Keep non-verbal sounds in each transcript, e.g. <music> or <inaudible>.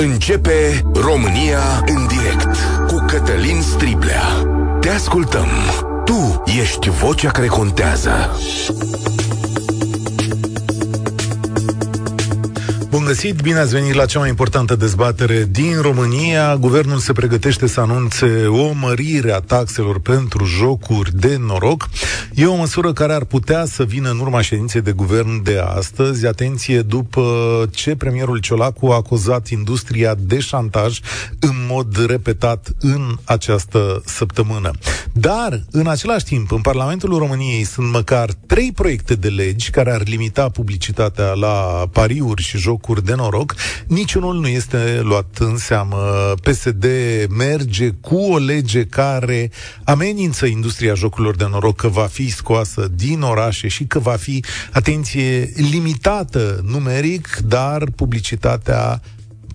Începe România în direct cu Cătălin Striblea. Te ascultăm. Tu ești vocea care contează. Bun găsit, bine ați venit la cea mai importantă dezbatere din România. Guvernul se pregătește să anunțe o mărire a taxelor pentru jocuri de noroc. E o măsură care ar putea să vină în urma ședinței de guvern de astăzi. Atenție, după ce premierul Ciolacu a acuzat industria de șantaj în mod repetat în această săptămână. Dar, în același timp, în Parlamentul României sunt măcar trei proiecte de legi care ar limita publicitatea la pariuri și jocuri jocuri de noroc, niciunul nu este luat în seamă. PSD merge cu o lege care amenință industria jocurilor de noroc că va fi scoasă din orașe și că va fi, atenție, limitată numeric, dar publicitatea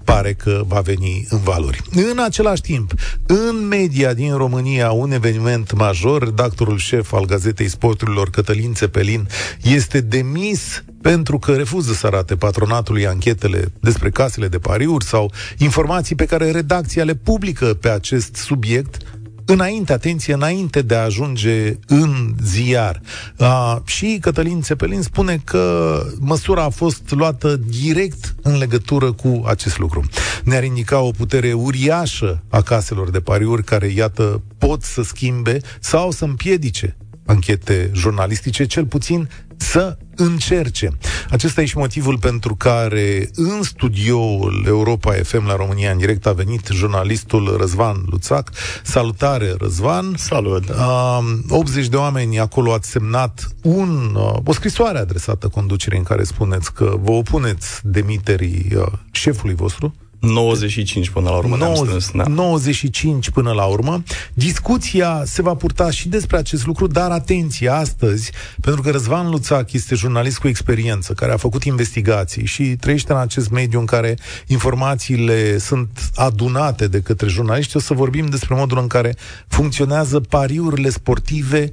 pare că va veni în valori. În același timp, în media din România, un eveniment major, redactorul șef al Gazetei Sporturilor, Cătălin Țepelin, este demis pentru că refuză să arate patronatului anchetele despre casele de pariuri sau informații pe care redacția le publică pe acest subiect, înainte, atenție, înainte de a ajunge în ziar. A, și Cătălin Țepelin spune că măsura a fost luată direct în legătură cu acest lucru. Ne-ar indica o putere uriașă a caselor de pariuri care, iată, pot să schimbe sau să împiedice anchete jurnalistice, cel puțin să încerce. Acesta e și motivul pentru care în studioul Europa FM la România în direct a venit jurnalistul Răzvan Luțac. Salutare, Răzvan! Salut! Uh, 80 de oameni acolo ați semnat un, uh, o scrisoare adresată conducerii în care spuneți că vă opuneți demiterii uh, șefului vostru. 95 până la urmă 90, strâns, da. 95 până la urmă. Discuția se va purta și despre acest lucru, dar atenție, astăzi, pentru că Răzvan Luțac este jurnalist cu experiență, care a făcut investigații și trăiește în acest mediu în care informațiile sunt adunate de către jurnaliști, o să vorbim despre modul în care funcționează pariurile sportive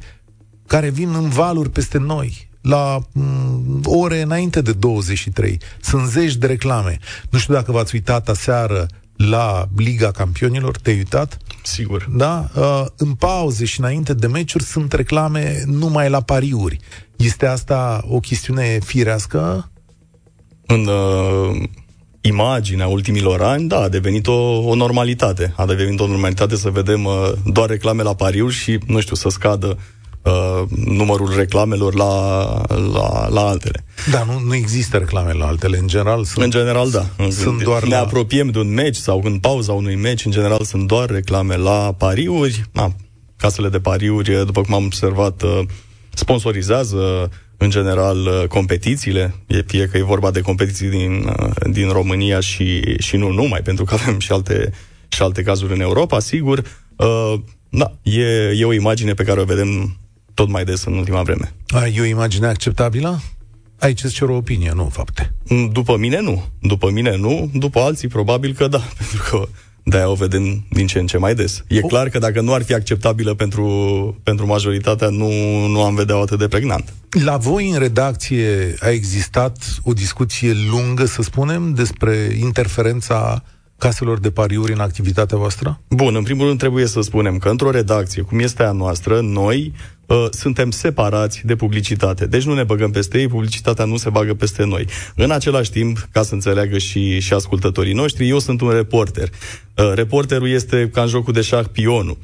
care vin în valuri peste noi, la m- ore înainte de 23. Sunt zeci de reclame. Nu știu dacă v-ați uitat aseară la Liga Campionilor, te-ai uitat? Sigur. Da? Uh, în pauze și înainte de meciuri sunt reclame numai la pariuri. Este asta o chestiune firească? În uh, imaginea ultimilor ani, da, a devenit o, o normalitate. A devenit o normalitate să vedem uh, doar reclame la pariuri și, nu știu, să scadă uh, numărul reclamelor la, la, la altele. Da, nu, nu există reclame la altele. În general sunt... În general, da. Sunt doar ne la... apropiem de un meci sau în pauza unui meci, în general sunt doar reclame la pariuri. Na, casele de pariuri, după cum am observat, uh, sponsorizează în general uh, competițiile, fie că e vorba de competiții din, uh, din România și, și nu numai, pentru că avem și alte, și alte cazuri în Europa, sigur. Uh, da, e, e o imagine pe care o vedem tot mai des în ultima vreme. E o imagine acceptabilă? Aici îți cer o opinie, nu fapte. După mine nu. După mine nu. După alții probabil că da. <laughs> Pentru că de-aia o vedem din ce în ce mai des. E o... clar că dacă nu ar fi acceptabilă pentru, pentru majoritatea, nu, nu am vedea o atât de pregnant. La voi în redacție a existat o discuție lungă, să spunem, despre interferența caselor de pariuri în activitatea voastră? Bun, în primul rând trebuie să spunem că într-o redacție, cum este a noastră, noi uh, suntem separați de publicitate. Deci nu ne băgăm peste ei, publicitatea nu se bagă peste noi. În același timp, ca să înțeleagă și, și ascultătorii noștri, eu sunt un reporter. Uh, reporterul este ca în jocul de șah pionul.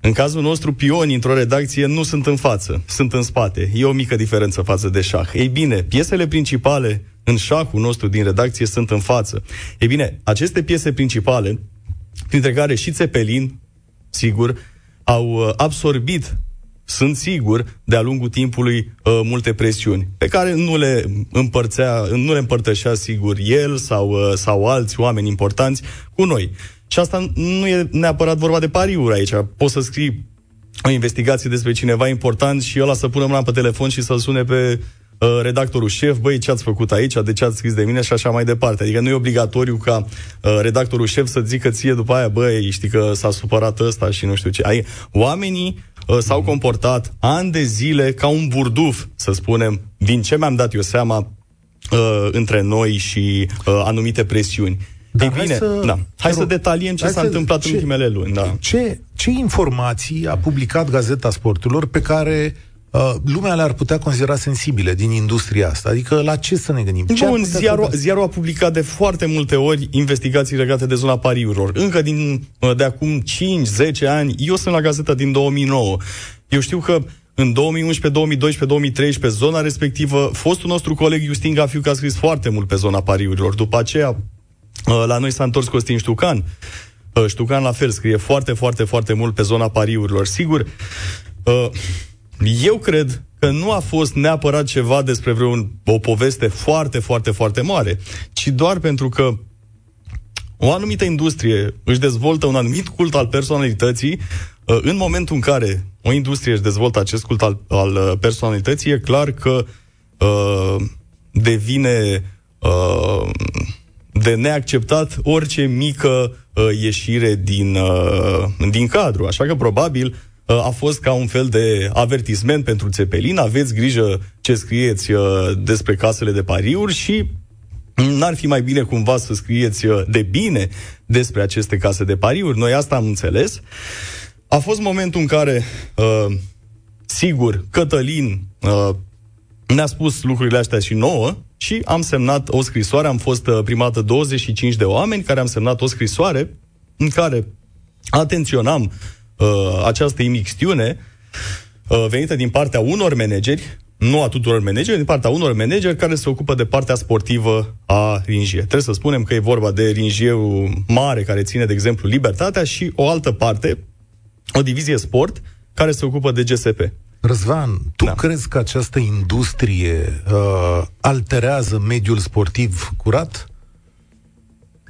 În cazul nostru, pionii într-o redacție nu sunt în față, sunt în spate. E o mică diferență față de șah. Ei bine, piesele principale în șahul nostru din redacție sunt în față. Ei bine, aceste piese principale, printre care și Țepelin, sigur, au uh, absorbit sunt sigur, de-a lungul timpului, uh, multe presiuni, pe care nu le împărțea, nu le împărtășea, sigur, el sau, uh, sau alți oameni importanți cu noi. Și asta nu e neapărat vorba de pariuri aici. Poți să scrii o investigație despre cineva important și ăla să pună mâna pe telefon și să-l sune pe uh, redactorul șef, băi, ce ați făcut aici, de ce ați scris de mine și așa mai departe. Adică nu e obligatoriu ca uh, redactorul șef să zică ție după aia, băi, știi că s-a supărat ăsta și nu știu ce. Ai, oamenii uh, s-au mm. comportat ani de zile ca un burduf, să spunem, din ce mi-am dat eu seama uh, între noi și uh, anumite presiuni. Dar Ei bine, hai să, da. hai să detaliem ce s-a să, întâmplat ce, în ultimele luni. Da. Ce, ce informații a publicat Gazeta Sporturilor pe care uh, lumea le-ar putea considera sensibile din industria asta? Adică la ce să ne gândim? Ce Bun, ziarul, ziarul a publicat de foarte multe ori investigații legate de zona pariurilor. Încă din, uh, de acum 5-10 ani, eu sunt la Gazeta din 2009. Eu știu că în 2011, 2012, 2013, zona respectivă, fostul nostru coleg Justin Gafiu, că a scris foarte mult pe zona pariurilor. După aceea, uh, la noi s-a întors Costin Ștucan. Uh, Ștucan la fel scrie foarte, foarte, foarte mult pe zona pariurilor. Sigur, uh, eu cred că nu a fost neapărat ceva despre vreun, o poveste foarte, foarte, foarte mare, ci doar pentru că o anumită industrie își dezvoltă un anumit cult al personalității, Uh, în momentul în care o industrie își dezvoltă acest cult al, al uh, personalității, e clar că uh, devine uh, de neacceptat orice mică uh, ieșire din, uh, din cadru. Așa că probabil uh, a fost ca un fel de avertisment pentru Țepelin, aveți grijă ce scrieți uh, despre casele de pariuri și N-ar fi mai bine cumva să scrieți uh, de bine despre aceste case de pariuri? Noi asta am înțeles. Uh, a fost momentul în care, uh, sigur, Cătălin uh, ne-a spus lucrurile astea și nouă și am semnat o scrisoare, am fost uh, primată 25 de oameni care am semnat o scrisoare în care atenționam uh, această imixtiune uh, venită din partea unor manageri, nu a tuturor manageri, din partea unor manageri care se ocupă de partea sportivă a Ringie. Trebuie să spunem că e vorba de Ringieu mare, care ține, de exemplu, libertatea și o altă parte, o divizie sport care se ocupă de GSP. Răzvan, tu da. crezi că această industrie uh, alterează mediul sportiv curat?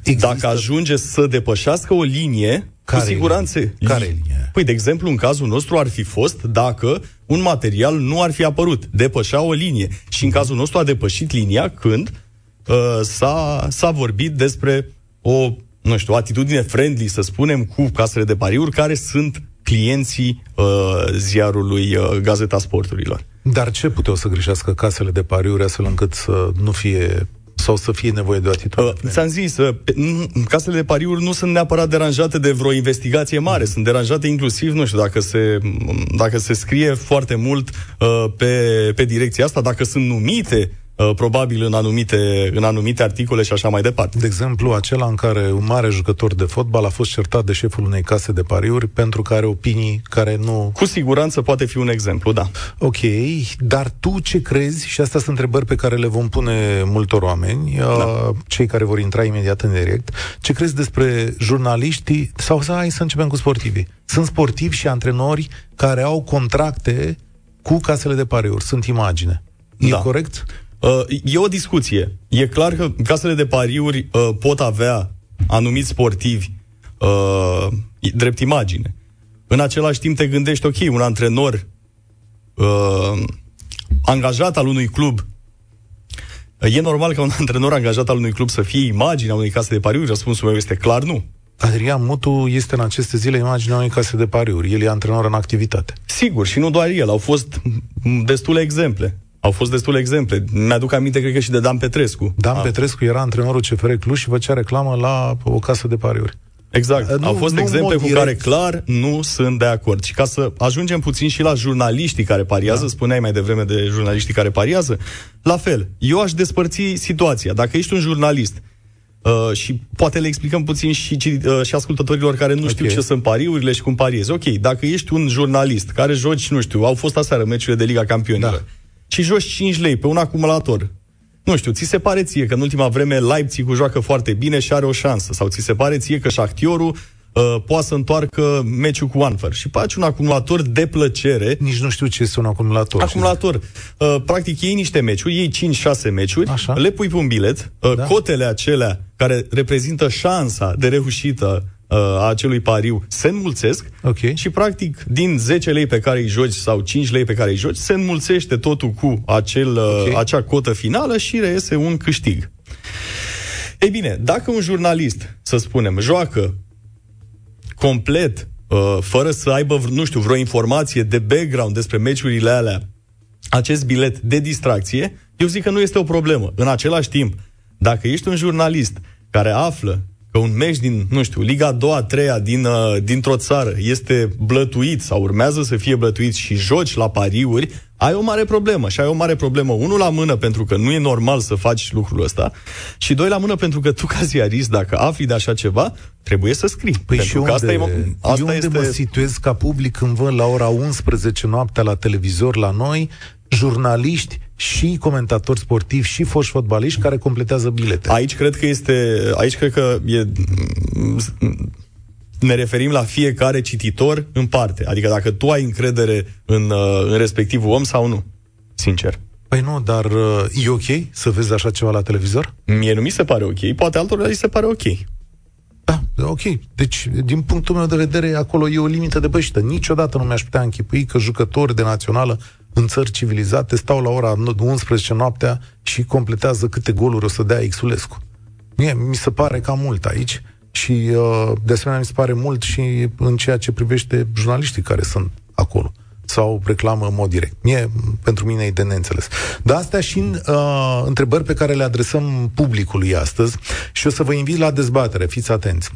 Există... Dacă ajunge să depășească o linie, care cu siguranță... Linie? Care linie? Păi, de exemplu, în cazul nostru ar fi fost dacă un material nu ar fi apărut, depășea o linie. Și în cazul nostru a depășit linia când uh, s-a, s-a vorbit despre o, nu știu, atitudine friendly, să spunem, cu casele de pariuri, care sunt clienții uh, ziarului uh, Gazeta Sporturilor. Dar ce puteau să greșească casele de pariuri astfel încât să nu fie sau să fie nevoie de o atitudine? Uh, ți-am zis, uh, casele de pariuri nu sunt neapărat deranjate de vreo investigație mare, sunt deranjate inclusiv, nu știu, dacă se, dacă se scrie foarte mult uh, pe, pe direcția asta, dacă sunt numite Uh, probabil în anumite, în anumite articole și așa mai departe. De exemplu, acela în care un mare jucător de fotbal a fost certat de șeful unei case de pariuri pentru că are opinii care nu... Cu siguranță poate fi un exemplu, da. Ok, dar tu ce crezi, și astea sunt întrebări pe care le vom pune multor oameni, da. Uh, cei care vor intra imediat în direct, ce crezi despre jurnaliștii, sau să hai să începem cu sportivii. Sunt sportivi și antrenori care au contracte cu casele de pariuri, sunt imagine. E da. corect? Uh, e o discuție. E clar că casele de pariuri uh, pot avea anumiți sportivi uh, drept imagine. În același timp te gândești, ok, un antrenor uh, angajat al unui club E normal ca un antrenor angajat al unui club să fie imaginea unei case de pariuri? Răspunsul meu este clar nu. Adrian Mutu este în aceste zile imaginea unei case de pariuri. El e antrenor în activitate. Sigur, și nu doar el. Au fost destule exemple. Au fost destule exemple. Mi-aduc aminte, cred că și de Dan Petrescu. Dan A. Petrescu era antrenorul CFR Cluj și făcea reclamă la o casă de pariuri. Exact. Uh, nu, Au fost exemple cu direct. care clar nu sunt de acord. Și ca să ajungem puțin și la jurnaliștii care pariază, da. spuneai mai devreme de jurnaliștii care pariază, la fel, eu aș despărți situația. Dacă ești un jurnalist Uh, și poate le explicăm puțin și, uh, și ascultătorilor care nu okay. știu ce sunt pariurile și cum pariezi. Ok, dacă ești un jurnalist care joci, nu știu, au fost aseară meciurile de Liga Campionilor, da și joci 5 lei pe un acumulator, nu știu, ți se pare ție că în ultima vreme Leipzig joacă foarte bine și are o șansă, sau ți se pare ție că Shakhtyorul uh, poate să întoarcă meciul cu Anfer și faci un acumulator de plăcere. Nici nu știu ce este un acumulator. Acumulator. Uh, practic iei niște meciuri, iei 5-6 meciuri, Așa. le pui pe un bilet, uh, da. cotele acelea care reprezintă șansa de reușită Uh, a acelui pariu se înmulțesc okay. și practic din 10 lei pe care îi joci sau 5 lei pe care îi joci se înmulțește totul cu acel, uh, okay. acea cotă finală și reiese un câștig. Ei bine, dacă un jurnalist, să spunem, joacă complet, uh, fără să aibă, nu știu, vreo informație de background despre meciurile alea, acest bilet de distracție, eu zic că nu este o problemă. În același timp, dacă ești un jurnalist care află că un meci din, nu știu, Liga a doua, a treia din, uh, dintr-o țară este blătuit sau urmează să fie blătuit și joci la pariuri, ai o mare problemă. Și ai o mare problemă, unul la mână, pentru că nu e normal să faci lucrul ăsta, și doi la mână, pentru că tu, ca ziarist, dacă afli de așa ceva, trebuie să scrii. Păi pentru și unde, că asta e, asta unde este... mă situez ca public când văd la ora 11 noaptea la televizor la noi jurnaliști și comentatori sportivi și foști fotbaliști care completează bilete. Aici cred că este, aici cred că e, ne referim la fiecare cititor în parte. Adică dacă tu ai încredere în, uh, în respectivul om sau nu. Sincer. Păi nu, dar uh, e ok să vezi așa ceva la televizor? Mie nu mi se pare ok, poate altora îi se pare ok. Da, ok. Deci, din punctul meu de vedere, acolo e o limită de băștă. Niciodată nu mi-aș putea închipui că jucători de națională în țări civilizate stau la ora 11 noaptea și completează câte goluri o să dea Xulescu. Mie mi se pare cam mult aici și uh, de asemenea mi se pare mult și în ceea ce privește jurnaliștii care sunt acolo sau reclamă în mod direct. Mie, pentru mine e de neînțeles. Dar astea și uh, întrebări pe care le adresăm publicului astăzi și o să vă invit la dezbatere. Fiți atenți. 0372069599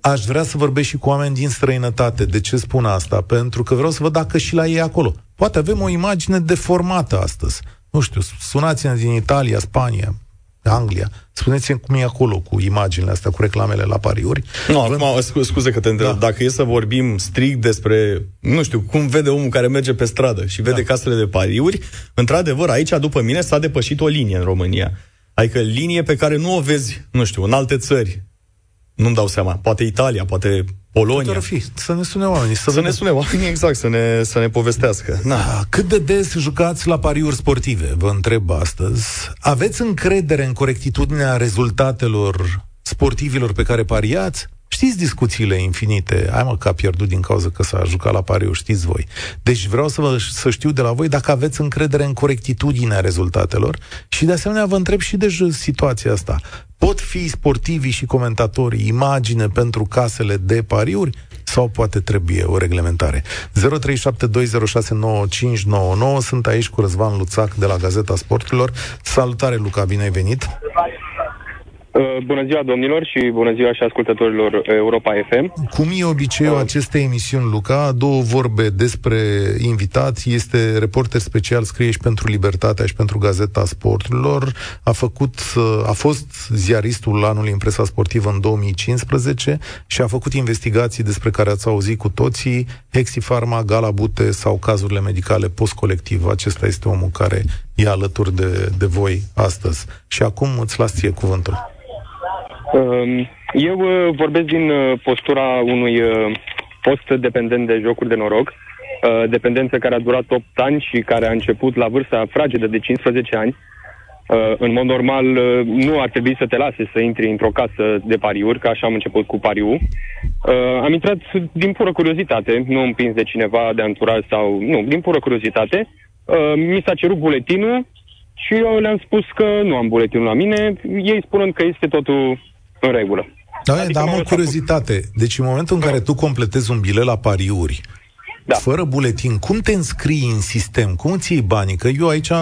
Aș vrea să vorbesc și cu oameni din străinătate. De ce spun asta? Pentru că vreau să văd dacă și la ei acolo. Poate avem o imagine deformată astăzi. Nu știu, sunați-ne din Italia, Spania, Anglia. Spuneți-mi cum e acolo cu imaginile astea, cu reclamele la pariuri. Nu, Vă... acum, scuze că te întreb. Da. Dacă e să vorbim strict despre, nu știu, cum vede omul care merge pe stradă și vede da. casele de pariuri, într-adevăr, aici, după mine, s-a depășit o linie în România. Adică linie pe care nu o vezi, nu știu, în alte țări. Nu-mi dau seama. Poate Italia, poate Polonia. fi. Să ne sune oamenii. Să, să ne sune oamenii, <laughs> exact, să ne, să ne povestească. Na. Ah, cât de des jucați la pariuri sportive, vă întreb astăzi. Aveți încredere în corectitudinea rezultatelor sportivilor pe care pariați? Știți discuțiile infinite, ai mă că a pierdut din cauza că s-a jucat la pariu, știți voi. Deci vreau să, vă, să știu de la voi dacă aveți încredere în corectitudinea rezultatelor și de asemenea vă întreb și de situația asta. Pot fi sportivii și comentatorii imagine pentru casele de pariuri sau poate trebuie o reglementare? 0372069599 Sunt aici cu Răzvan Luțac de la Gazeta Sporturilor. Salutare, Luca, bine ai venit! Uh, bună ziua, domnilor, și bună ziua și ascultătorilor Europa FM. Cum e obiceiul uh. acestei emisiuni, Luca? Două vorbe despre invitați. Este reporter special, scrie și pentru Libertatea și pentru Gazeta Sporturilor. A, făcut, uh, a fost ziaristul anului în presa sportivă în 2015 și a făcut investigații despre care ați auzit cu toții, Hexifarma, Galabute sau cazurile medicale post-colectiv. Acesta este omul care e alături de, de voi astăzi. Și acum îți las ție cuvântul. Ehm, eu uh, vorbesc din uh, postura unui uh, post dependent de jocuri de noroc, dependență care a durat 8 ani și care a început la vârsta fragedă de 15 ani. În mod normal, nu ar trebui să te lase să intri într-o casă de pariuri, că așa am început cu pariu. Am intrat din pură curiozitate, nu împins de cineva de anturaj sau... Nu, din pură curiozitate. Mi s-a cerut buletinul și eu le-am spus că nu am buletinul la mine, ei spunând că este totul în regulă. Da, adică dar am o curiozitate. Deci în momentul în care tu completezi un bilet la pariuri, da. fără buletin, cum te înscrii în sistem? Cum îți iei banii? Că eu aici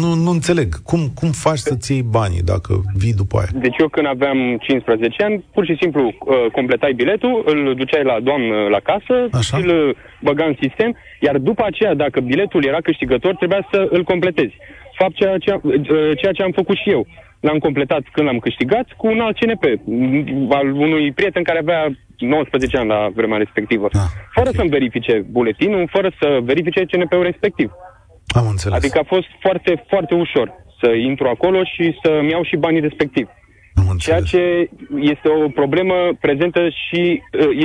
nu, nu înțeleg. Cum, cum faci să-ți iei banii dacă vii după aia? Deci eu când aveam 15 ani, pur și simplu uh, completai biletul, îl duceai la doamnă la casă, Așa? îl băga în sistem, iar după aceea, dacă biletul era câștigător, trebuia să îl completezi. Fapt ceea ce, uh, ceea ce am făcut și eu l-am completat când l-am câștigat cu un alt CNP, al unui prieten care avea 19 ani la vremea respectivă, ah, fără okay. să-mi verifice buletinul, fără să verifice CNP-ul respectiv. Am înțeles. Adică a fost foarte, foarte ușor să intru acolo și să-mi iau și banii respectivi. Am Ceea ce este o problemă prezentă și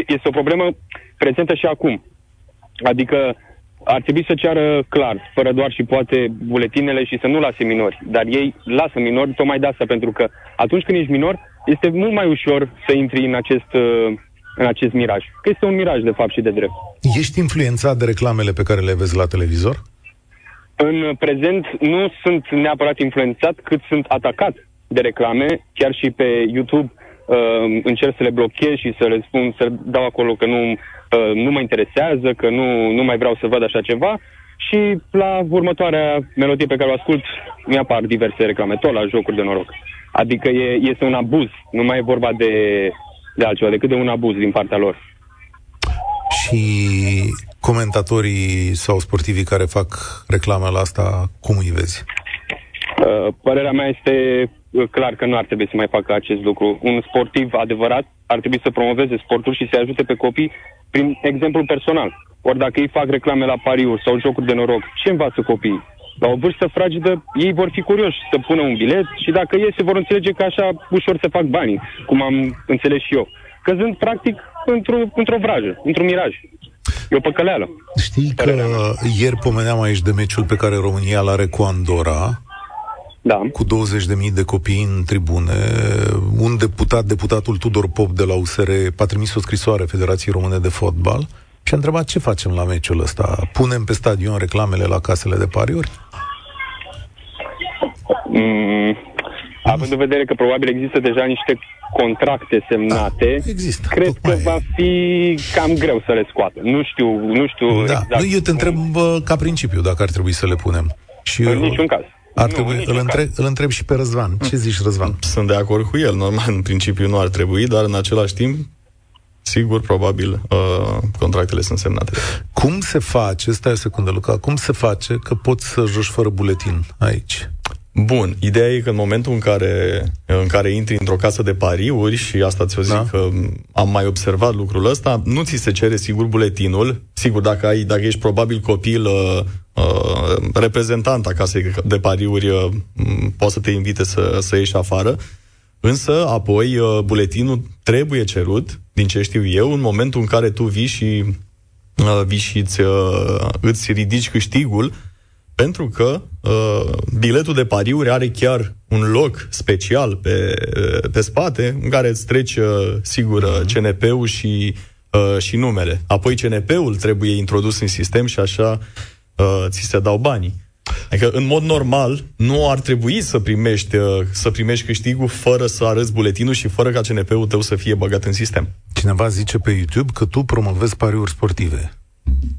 este o problemă prezentă și acum. Adică ar trebui să ceară clar, fără doar și poate buletinele și să nu lase minori. Dar ei lasă minori tocmai de asta, pentru că atunci când ești minor, este mult mai ușor să intri în acest, uh, în acest miraj. Că este un miraj, de fapt, și de drept. Ești influențat de reclamele pe care le vezi la televizor? În prezent nu sunt neapărat influențat, cât sunt atacat de reclame, chiar și pe YouTube uh, încerc să le blochez și să le spun, să dau acolo că nu uh, nu mă interesează, că nu, nu mai vreau să văd așa ceva și la următoarea melodie pe care o ascult mi apar diverse reclame, tot la jocuri de noroc. Adică e, este un abuz, nu mai e vorba de, de altceva decât de un abuz din partea lor. Și comentatorii sau sportivii care fac reclame la asta, cum îi vezi? Uh, părerea mea este uh, clar că nu ar trebui să mai facă acest lucru. Un sportiv adevărat ar trebui să promoveze sportul și să ajute pe copii prin exemplu personal. Ori dacă ei fac reclame la pariuri sau jocuri de noroc, ce învață copiii? La o vârstă fragedă, ei vor fi curioși să pună un bilet și dacă ei se vor înțelege că așa ușor se fac banii, cum am înțeles și eu. Căzând, practic, într-o, într-o vrajă, într-un miraj. E o păcăleală. Știi că ieri pomeneam aici de meciul pe care România l-are cu Andorra, da. cu 20.000 de copii în tribune. Un deputat, deputatul Tudor Pop de la USR, a trimis o scrisoare Federației Române de Fotbal și a întrebat ce facem la meciul ăsta. Punem pe stadion reclamele la casele de pariuri? Mm, având în vedere că probabil există deja niște contracte semnate, da, există, cred că e. va fi cam greu să le scoată. Nu știu, nu știu da. exact. Nu, eu te întreb bă, ca principiu dacă ar trebui să le punem. Și în eu, niciun caz. Ar trebui, nu, îl, întreb, îl întreb și pe Răzvan. Ce zici, Răzvan? Sunt de acord cu el. Normal, în principiu nu ar trebui, dar în același timp sigur, probabil, uh, contractele sunt semnate. Cum se face, stai o secundă, Luca, cum se face că poți să joci fără buletin aici? Bun, ideea e că în momentul în care, în care intri într-o casă de pariuri, și asta ți-o zic da. că am mai observat lucrul ăsta, nu ți se cere sigur buletinul. Sigur, dacă, ai, dacă ești probabil copil uh, uh, reprezentant a casei de pariuri, uh, poate să te invite să, să ieși afară. Însă, apoi, uh, buletinul trebuie cerut, din ce știu eu, în momentul în care tu vii și, uh, vii și îți, uh, îți ridici câștigul, pentru că uh, biletul de pariuri are chiar un loc special pe, uh, pe spate, în care îți treci, uh, sigur, uh, CNP-ul și, uh, și numele. Apoi CNP-ul trebuie introdus în sistem și așa uh, ți se dau banii. Adică, în mod normal, nu ar trebui să primești, uh, să primești câștigul fără să arăți buletinul și fără ca CNP-ul tău să fie băgat în sistem. Cineva zice pe YouTube că tu promovezi pariuri sportive.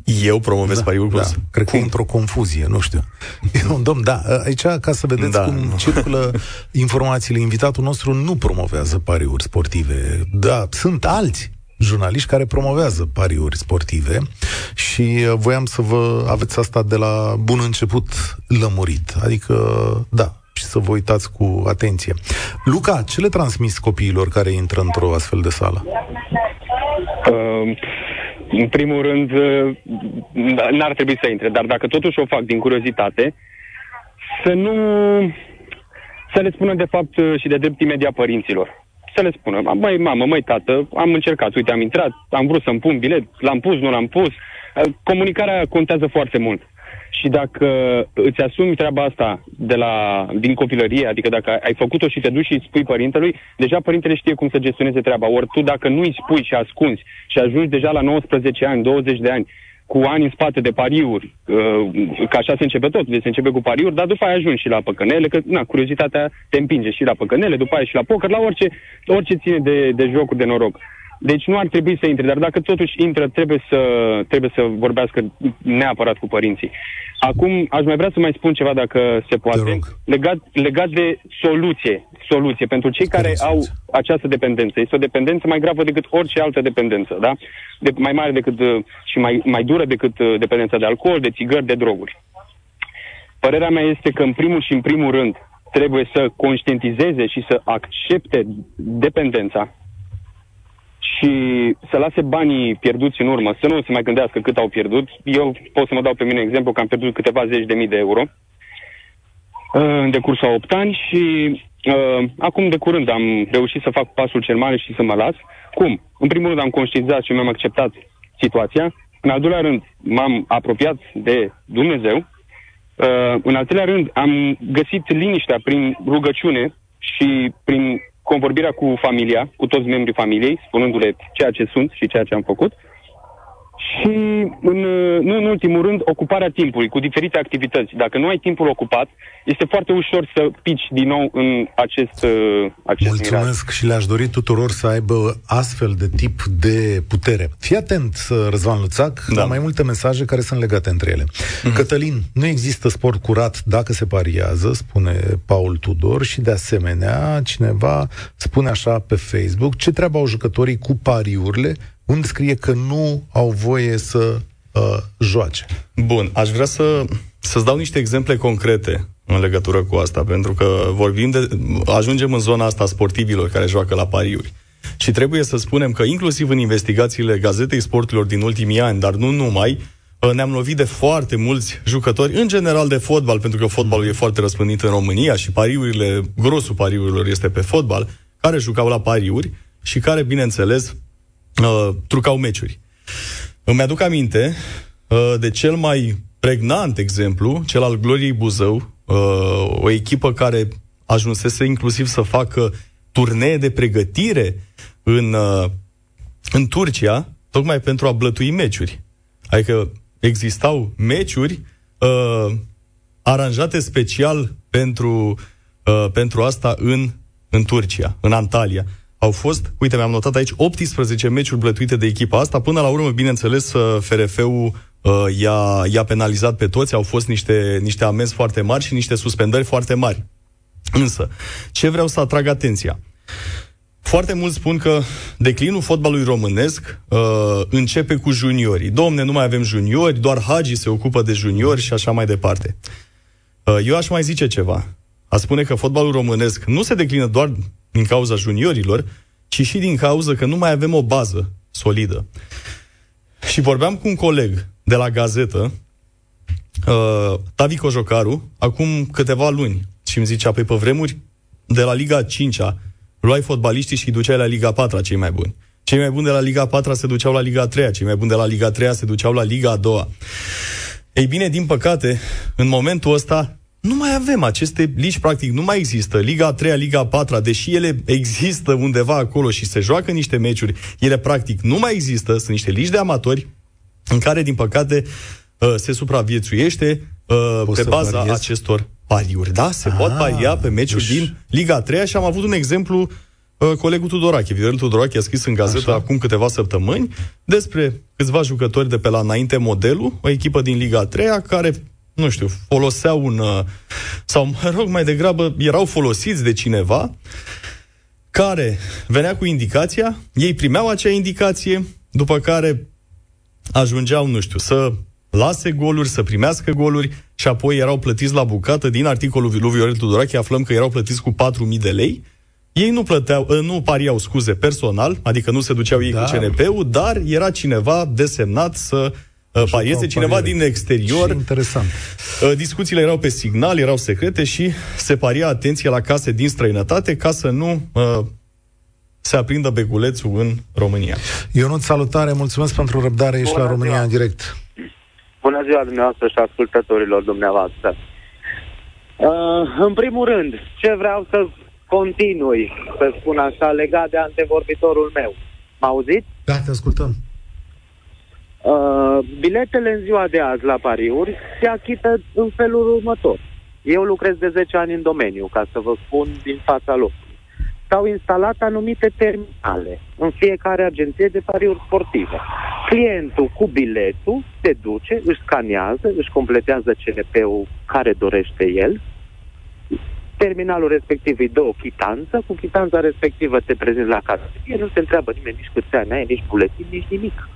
Eu promovez da, pariuri da. Cred cum? că e într-o confuzie, nu știu. E un domn, da, aici ca să vedeți da, cum nu. circulă informațiile, invitatul nostru nu promovează pariuri sportive. Da, sunt alți jurnaliști care promovează pariuri sportive și uh, voiam să vă aveți asta de la bun început lămurit. Adică, da, și să vă uitați cu atenție. Luca, ce le transmis copiilor care intră într-o astfel de sală? Uh, în primul rând, uh, n-ar trebui să intre, dar dacă totuși o fac din curiozitate, să nu... să le spună de fapt uh, și de drept imediat părinților să le spună, măi mamă, măi tată, am încercat, uite, am intrat, am vrut să-mi pun bilet, l-am pus, nu l-am pus. Comunicarea contează foarte mult. Și dacă îți asumi treaba asta de la, din copilărie, adică dacă ai făcut-o și te duci și îi spui părintelui, deja părintele știe cum să gestioneze treaba. Ori tu dacă nu îi spui și ascunzi și ajungi deja la 19 ani, 20 de ani cu ani în spate de pariuri, uh, că așa se începe tot, deci se începe cu pariuri, dar după aia ajungi și la păcănele, că na, curiozitatea te împinge și la păcănele, după aia și la poker, la orice, orice ține de, de jocuri de noroc. Deci nu ar trebui să intre, dar dacă totuși intră, trebuie să, trebuie să vorbească neapărat cu părinții. Acum, aș mai vrea să mai spun ceva, dacă se poate, legat, legat de soluție. Soluție pentru cei care au această dependență. Este o dependență mai gravă decât orice altă dependență, da? De, mai mare decât și mai, mai dură decât uh, dependența de alcool, de țigări, de droguri. Părerea mea este că, în primul și în primul rând, trebuie să conștientizeze și să accepte dependența și să lase banii pierduți în urmă, să nu se mai gândească cât au pierdut. Eu pot să mă dau pe mine exemplu că am pierdut câteva zeci de mii de euro uh, în decursul a 8 ani și uh, acum de curând am reușit să fac pasul cel mare și să mă las. Cum? În primul rând am conștientizat și mi-am acceptat situația. În al doilea rând m-am apropiat de Dumnezeu. Uh, în al treilea rând am găsit liniștea prin rugăciune și prin convorbirea cu familia, cu toți membrii familiei, spunându-le ceea ce sunt și ceea ce am făcut. Și, în, nu în ultimul rând, ocuparea timpului cu diferite activități. Dacă nu ai timpul ocupat, este foarte ușor să pici din nou în acest, uh, acest Mulțumesc miraj. și le-aș dori tuturor să aibă astfel de tip de putere. Fii atent, Răzvan Luțac, da. la mai multe mesaje care sunt legate între ele. Mm-hmm. Cătălin, nu există sport curat dacă se pariază, spune Paul Tudor, și de asemenea, cineva spune așa pe Facebook, ce treabă au jucătorii cu pariurile unde scrie că nu au voie să uh, joace. Bun, aș vrea să, să-ți dau niște exemple concrete în legătură cu asta, pentru că vorbim de, ajungem în zona asta sportivilor care joacă la pariuri. Și trebuie să spunem că inclusiv în investigațiile Gazetei Sporturilor din ultimii ani, dar nu numai, uh, ne-am lovit de foarte mulți jucători, în general de fotbal, pentru că fotbalul e foarte răspândit în România și pariurile, grosul pariurilor este pe fotbal, care jucau la pariuri și care, bineînțeles, uh, trucau meciuri. Îmi aduc aminte uh, de cel mai pregnant exemplu, cel al Gloriei Buzău, uh, o echipă care ajunsese inclusiv să facă turnee de pregătire în, uh, în Turcia, tocmai pentru a blătui meciuri. Adică existau meciuri uh, aranjate special pentru, uh, pentru asta în, în Turcia, în Antalya. Au fost, uite, mi-am notat aici, 18 meciuri blătuite de echipa asta. Până la urmă, bineînțeles, uh, FRF-ul uh, i-a, i-a penalizat pe toți. Au fost niște, niște amenzi foarte mari și niște suspendări foarte mari. Însă, ce vreau să atrag atenția? Foarte mulți spun că declinul fotbalului românesc uh, începe cu juniorii. Domne, nu mai avem juniori, doar Hagi se ocupă de juniori și așa mai departe. Uh, eu aș mai zice ceva. A spune că fotbalul românesc nu se declină doar din cauza juniorilor, ci și din cauza că nu mai avem o bază solidă. Și vorbeam cu un coleg de la gazetă, uh, Tavi Cojocaru, acum câteva luni, și îmi zicea, pe, pe vremuri, de la Liga 5-a, luai fotbaliștii și îi duceai la Liga 4 cei mai buni. Cei mai buni de la Liga 4 se duceau la Liga 3 cei mai buni de la Liga 3 se duceau la Liga 2 Ei bine, din păcate, în momentul ăsta, nu mai avem aceste ligi, practic, nu mai există. Liga a 3 Liga a 4 deși ele există undeva acolo și se joacă niște meciuri, ele practic nu mai există, sunt niște ligi de amatori în care, din păcate, uh, se supraviețuiește uh, Poți pe baza pariezi? acestor pariuri. Da, se ah, pot paria pe meciuri deci... din Liga 3 și am avut un exemplu uh, colegul Tudorache, Viorel Tudorache a scris în gazetă Așa. acum câteva săptămâni despre câțiva jucători de pe la înainte modelul, o echipă din Liga 3 care nu știu, foloseau un... Uh, sau, mă rog, mai degrabă, erau folosiți de cineva care venea cu indicația, ei primeau acea indicație, după care ajungeau, nu știu, să lase goluri, să primească goluri și apoi erau plătiți la bucată. Din articolul lui Viorel Tudorache aflăm că erau plătiți cu 4.000 de lei. Ei nu plăteau, uh, nu pariau scuze personal, adică nu se duceau ei da. cu CNP-ul, dar era cineva desemnat să parieze cineva pariere. din exterior. Și interesant. Uh, discuțiile erau pe signal, erau secrete și se paria atenție la case din străinătate ca să nu uh, se aprindă begulețul în România. Ionut, salutare, mulțumesc pentru răbdare, ești Bună la România ziua. în direct. Bună ziua dumneavoastră și ascultătorilor dumneavoastră. Uh, în primul rând, ce vreau să continui, să spun așa, legat de antevorbitorul meu. M auzit? Da, te ascultăm. Uh, biletele în ziua de azi la pariuri se achită în felul următor. Eu lucrez de 10 ani în domeniu, ca să vă spun din fața locului. S-au instalat anumite terminale în fiecare agenție de pariuri sportive. Clientul cu biletul se duce, își scanează, își completează CNP-ul care dorește el, terminalul respectiv îi dă o chitanță, cu chitanța respectivă te prezinți la casă. Nu se întreabă nimeni nici câți ani ai, nici buletin, nici nimic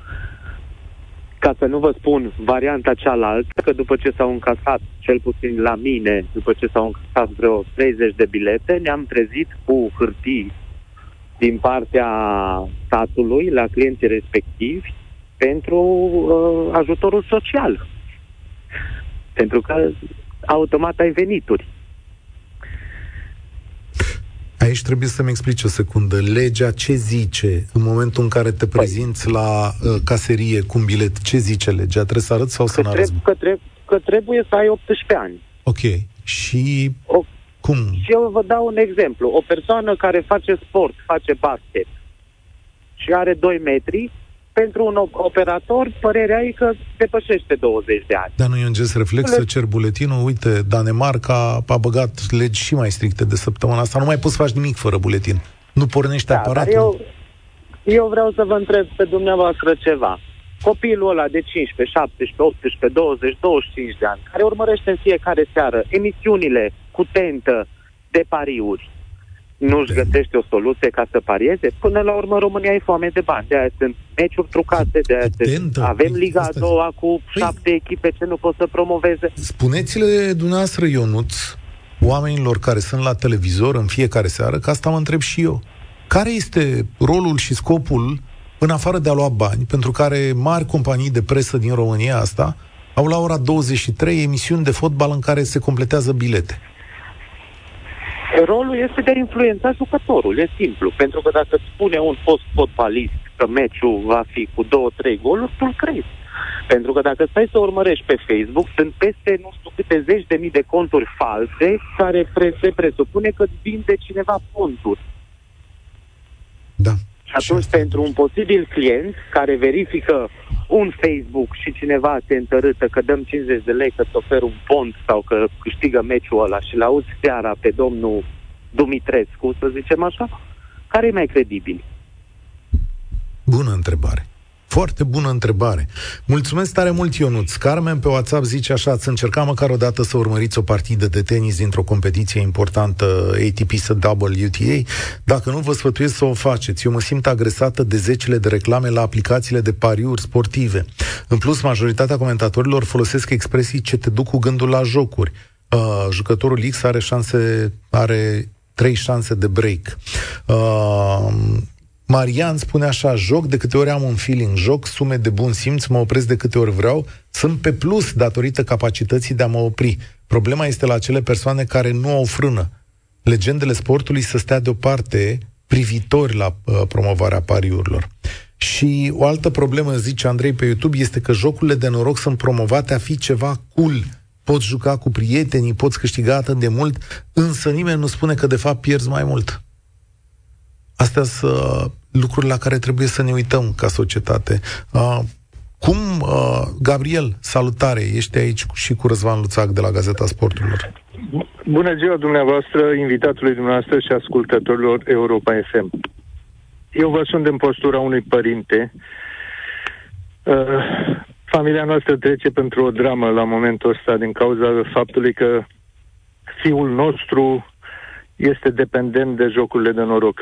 ca să nu vă spun varianta cealaltă, că după ce s-au încasat, cel puțin la mine, după ce s-au încasat vreo 30 de bilete, ne-am trezit cu hârtii din partea statului la clienții respectivi pentru uh, ajutorul social. Pentru că automat ai venituri. Aici trebuie să-mi explici o secundă. Legea ce zice în momentul în care te păi- prezinți păi. la uh, caserie cu un bilet? Ce zice legea? Trebuie să arăți sau că să nu arăți? Că, treb- că trebuie să ai 18 ani. Ok. Și o, cum? Și eu vă dau un exemplu. O persoană care face sport, face basket și are 2 metri, pentru un operator, părerea e că depășește 20 de ani. Dar nu e un gest reflex să cer buletinul? Uite, Danemarca a băgat legi și mai stricte de săptămâna asta. Nu mai poți face nimic fără buletin. Nu pornește da, aparatul. eu, eu vreau să vă întreb pe dumneavoastră ceva. Copilul ăla de 15, 17, 18, 20, 25 de ani, care urmărește în fiecare seară emisiunile cu tentă de pariuri, nu-și găsește o soluție ca să parieze? Până la urmă România e foame de bani, de aia sunt meciuri trucate, de aia sunt... avem Liga a doua cu păi... șapte echipe ce nu pot să promoveze. Spuneți-le dumneavoastră, Ionuț, oamenilor care sunt la televizor în fiecare seară, că asta mă întreb și eu. Care este rolul și scopul, în afară de a lua bani, pentru care mari companii de presă din România asta au la ora 23 emisiuni de fotbal în care se completează bilete? Rolul este de a influența jucătorul, e simplu. Pentru că dacă spune un fost fotbalist că meciul va fi cu două, trei goluri, tu crezi. Pentru că dacă stai să urmărești pe Facebook, sunt peste nu știu câte zeci de mii de conturi false care se presupune că vinde cineva conturi. Da. Și atunci, pentru un posibil client care verifică un Facebook și cineva te întărâtă că dăm 50 de lei că îți ofer un pont sau că câștigă meciul ăla și l-auzi seara pe domnul Dumitrescu, să zicem așa, care e mai credibil? Bună întrebare. Foarte bună întrebare. Mulțumesc tare mult, Ionuț. Carmen pe WhatsApp zice așa, ați încercat măcar o dată să urmăriți o partidă de tenis dintr-o competiție importantă ATP sau WTA? Dacă nu, vă sfătuiesc să o faceți. Eu mă simt agresată de zecile de reclame la aplicațiile de pariuri sportive. În plus, majoritatea comentatorilor folosesc expresii ce te duc cu gândul la jocuri. Uh, jucătorul X are șanse, are trei șanse de break. Uh, Marian spune așa, joc de câte ori am un feeling, joc sume de bun simț, mă opresc de câte ori vreau, sunt pe plus datorită capacității de a mă opri. Problema este la acele persoane care nu au frână. Legendele sportului să stea deoparte privitori la uh, promovarea pariurilor. Și o altă problemă, zice Andrei pe YouTube, este că jocurile de noroc sunt promovate a fi ceva cool. Poți juca cu prietenii, poți câștiga atât de mult, însă nimeni nu spune că de fapt pierzi mai mult. Astea sunt lucruri la care trebuie să ne uităm ca societate. Uh, cum, uh, Gabriel, salutare, ești aici și cu Răzvan Luțac de la Gazeta Sporturilor. Bună ziua dumneavoastră, invitatului dumneavoastră și ascultătorilor Europa FM. Eu vă sunt în postura unui părinte. Uh, familia noastră trece pentru o dramă la momentul ăsta din cauza faptului că fiul nostru este dependent de jocurile de noroc.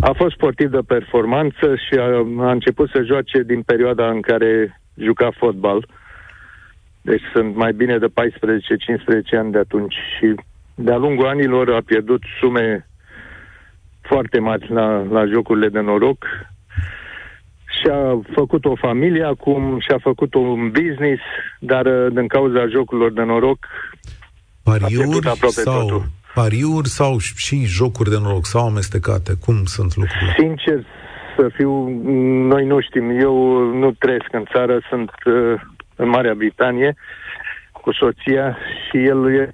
A fost sportiv de performanță și a, a început să joace din perioada în care juca fotbal. Deci sunt mai bine de 14-15 ani de atunci și de-a lungul anilor a pierdut sume foarte mari la, la jocurile de noroc și a făcut o familie acum și a făcut un business, dar din cauza jocurilor de noroc Pariuri a sau totul pariuri sau și jocuri de noroc sau amestecate? Cum sunt lucrurile? Sincer să fiu, noi nu știm. Eu nu trăiesc în țară, sunt uh, în Marea Britanie cu soția și el e...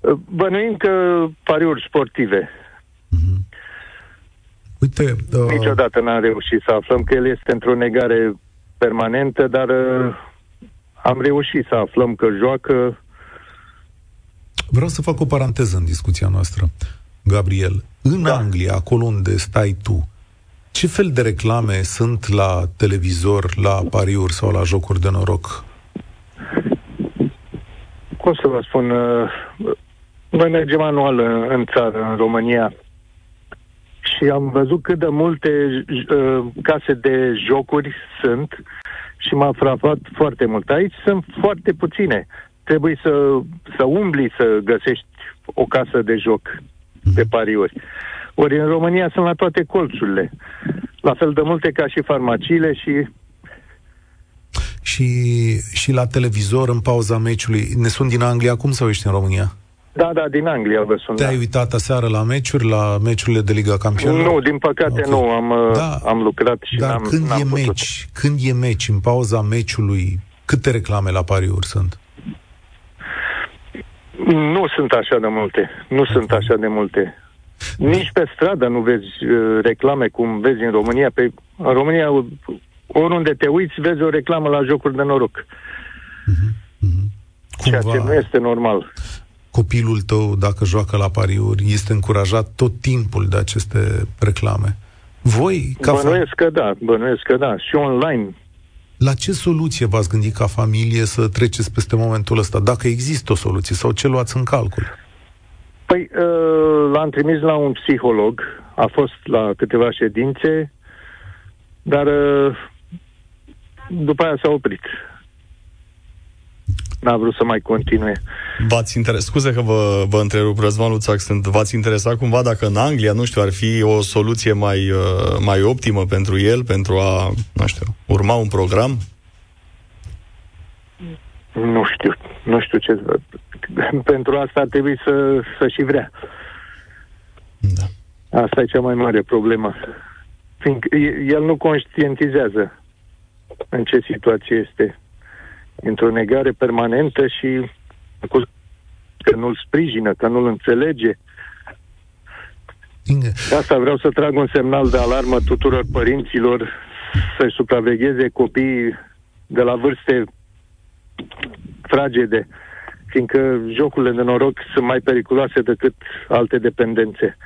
Uh, bănuim că pariuri sportive. Mm-hmm. Uite... Uh... Niciodată n-am reușit să aflăm că el este într-o negare permanentă, dar uh, am reușit să aflăm că joacă Vreau să fac o paranteză în discuția noastră. Gabriel, în da. Anglia, acolo unde stai tu, ce fel de reclame sunt la televizor, la pariuri sau la jocuri de noroc? Cum să vă spun? Uh, noi mergem anual în, în țară, în România, și am văzut cât de multe uh, case de jocuri sunt și m-a frapat foarte mult. Aici sunt foarte puține trebuie să, să umbli să găsești o casă de joc de pariuri. Ori în România sunt la toate colțurile. La fel de multe ca și farmaciile și și, și la televizor în pauza meciului. Ne sunt din Anglia acum sau ești în România? Da, da, din Anglia vă sunt. Te-ai da. uitat aseară la meciuri, la meciurile de Liga Campionilor? Nu, din păcate okay. nu, am, da, am lucrat și dar n-am când n-am e putut. meci, când e meci, în pauza meciului, câte reclame la pariuri sunt? Nu sunt așa de multe. Nu sunt așa de multe. Nici pe stradă nu vezi uh, reclame cum vezi în România. Pe, În România, oriunde te uiți, vezi o reclamă la jocuri de noroc. Uh-huh. Uh-huh. Ceea ce nu este normal. Copilul tău, dacă joacă la pariuri, este încurajat tot timpul de aceste reclame. Voi, ca Bănuiesc fa- că da, bănuiesc că da. Și online. La ce soluție v-ați gândit ca familie să treceți peste momentul ăsta? Dacă există o soluție sau ce luați în calcul? Păi, uh, l-am trimis la un psiholog. A fost la câteva ședințe, dar uh, după aia s-a oprit n-a vrut să mai continue. V-ați interes... Scuze că vă, vă întrerup, Răzvan Luțac, sunt... v-ați interesat cumva dacă în Anglia, nu știu, ar fi o soluție mai, uh, mai optimă pentru el, pentru a, nu știu, urma un program? Nu știu, nu știu ce... <laughs> Pentru asta ar trebui să, să și vrea. Da. Asta e cea mai mare problemă. Fiindcă el nu conștientizează în ce situație este într-o negare permanentă și că nu-l sprijină, că nu-l înțelege. De asta vreau să trag un semnal de alarmă tuturor părinților să-și supravegheze copiii de la vârste fragede, fiindcă jocurile de noroc sunt mai periculoase decât alte dependențe.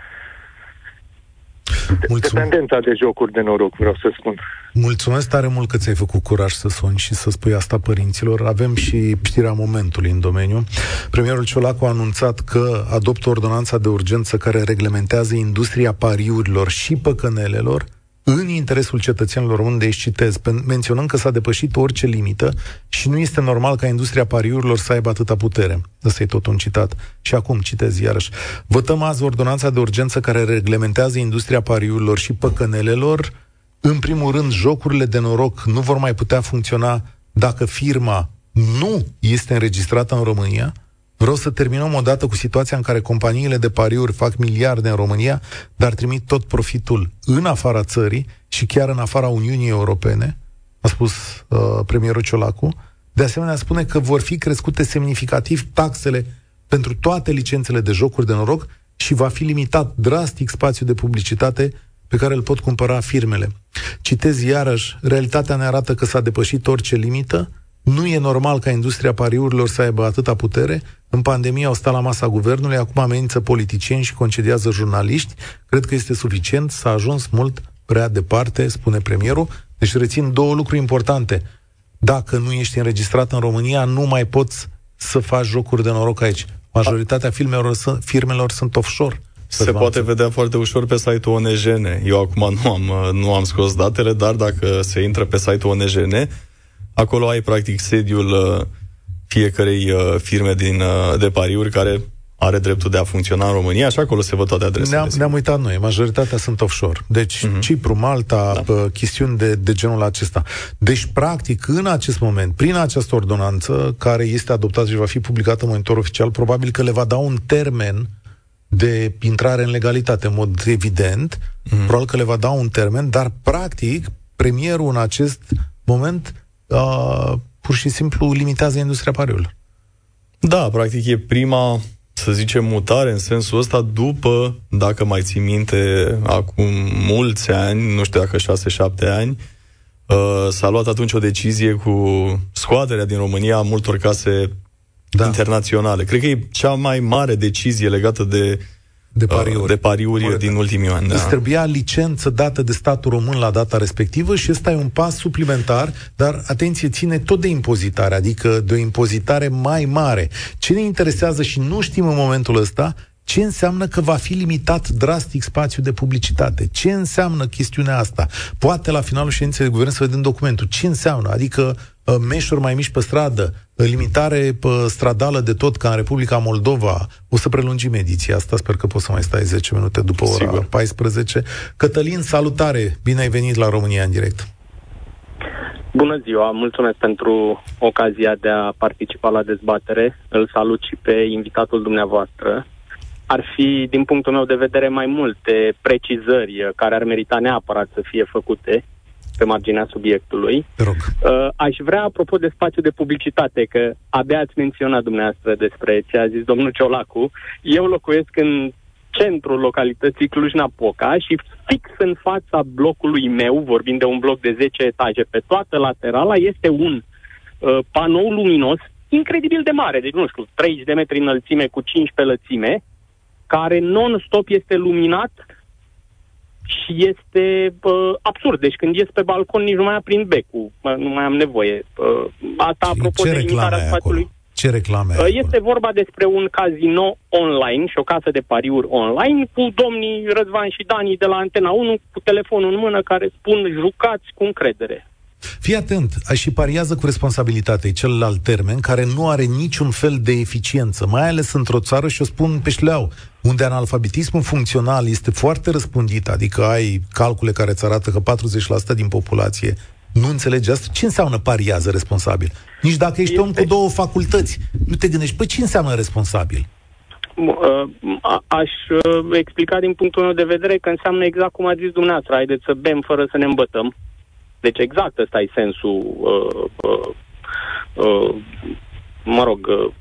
Mulțumesc. Dependența de jocuri de noroc, vreau să spun. Mulțumesc tare mult că ți-ai făcut curaj să suni și să spui asta părinților. Avem și știrea momentului în domeniu. Premierul Ciolacu a anunțat că adoptă ordonanța de urgență care reglementează industria pariurilor și păcănelelor în interesul cetățenilor români, de aici citez, menționând că s-a depășit orice limită și nu este normal ca industria pariurilor să aibă atâta putere. Ăsta e tot un citat. Și acum citez iarăși. Votăm azi ordonanța de urgență care reglementează industria pariurilor și păcănelelor. În primul rând, jocurile de noroc nu vor mai putea funcționa dacă firma nu este înregistrată în România, Vreau să terminăm odată cu situația în care companiile de pariuri fac miliarde în România, dar trimit tot profitul în afara țării și chiar în afara Uniunii Europene, a spus uh, premierul Ciolacu. De asemenea, spune că vor fi crescute semnificativ taxele pentru toate licențele de jocuri de noroc și va fi limitat drastic spațiul de publicitate pe care îl pot cumpăra firmele. Citez iarăși, realitatea ne arată că s-a depășit orice limită, nu e normal ca industria pariurilor să aibă atâta putere. În pandemie au stat la masa guvernului, acum amenință politicieni și concediază jurnaliști. Cred că este suficient, s-a ajuns mult prea departe, spune premierul. Deci rețin două lucruri importante. Dacă nu ești înregistrat în România, nu mai poți să faci jocuri de noroc aici. Majoritatea firmelor, firmelor sunt offshore. Se poate vedea foarte ușor pe site-ul ONGN. Eu acum nu am, nu am scos datele, dar dacă se intră pe site-ul ONGN, Acolo ai, practic, sediul uh, fiecarei uh, firme din, uh, de pariuri care are dreptul de a funcționa în România și acolo se văd toate adresele. Ne-am, ne-am uitat noi, majoritatea sunt offshore. Deci uh-huh. Cipru, Malta, da. chestiuni de, de genul acesta. Deci, practic, în acest moment, prin această ordonanță, care este adoptată și va fi publicată în monitor oficial, probabil că le va da un termen de intrare în legalitate, în mod evident, uh-huh. probabil că le va da un termen, dar, practic, premierul în acest moment uh, pur și simplu limitează industria pariurilor. Da, practic e prima, să zicem, mutare în sensul ăsta după, dacă mai ții minte, acum mulți ani, nu știu dacă 6-7 ani, uh, s-a luat atunci o decizie cu scoaterea din România a multor case da. internaționale. Cred că e cea mai mare decizie legată de de pariuri, de pariuri Corect. din ultimii ani. Da. Îți trebuia licență dată de statul român la data respectivă și ăsta e un pas suplimentar, dar atenție, ține tot de impozitare, adică de o impozitare mai mare. Ce ne interesează și nu știm în momentul ăsta, ce înseamnă că va fi limitat drastic spațiul de publicitate? Ce înseamnă chestiunea asta? Poate la finalul ședinței de guvern să vedem documentul. Ce înseamnă? Adică uh, meșuri mai mici pe stradă, uh, limitare pe stradală de tot ca în Republica Moldova. O să prelungim ediția asta, sper că poți să mai stai 10 minute după ora Sigur. 14. Cătălin, salutare! Bine ai venit la România în direct! Bună ziua, mulțumesc pentru ocazia de a participa la dezbatere. Îl salut și pe invitatul dumneavoastră ar fi, din punctul meu de vedere, mai multe precizări care ar merita neapărat să fie făcute pe marginea subiectului. Rog. Uh, aș vrea, apropo de spațiu de publicitate, că abia ați menționat dumneavoastră despre ce a zis domnul Ciolacu, eu locuiesc în centrul localității Cluj-Napoca și fix în fața blocului meu, vorbind de un bloc de 10 etaje pe toată laterala, este un uh, panou luminos incredibil de mare, deci nu știu, 30 de metri înălțime cu 15 lățime, care non-stop este luminat și este uh, absurd. Deci când ies pe balcon nici nu mai aprind becul, nu mai am nevoie. Uh, asta și apropo ce de limitarea spațiului. Acolo? Ce reclame uh, Este vorba despre un casino online și o casă de pariuri online cu domnii Răzvan și Dani de la Antena 1 cu telefonul în mână care spun jucați cu încredere. Fii atent, și pariază cu responsabilitate celălalt termen care nu are niciun fel de eficiență, mai ales într-o țară, și o spun pe șleau, unde analfabetismul funcțional este foarte răspândit, adică ai calcule care îți arată că 40% din populație nu înțelege asta, ce înseamnă pariază responsabil? Nici dacă ești este... om cu două facultăți, nu te gândești, păi ce înseamnă responsabil? Aș uh, explica din punctul meu de vedere că înseamnă exact cum a zis dumneavoastră, haideți să bem fără să ne îmbătăm. Deci exact ăsta e sensul, uh, uh, uh, mă rog, uh,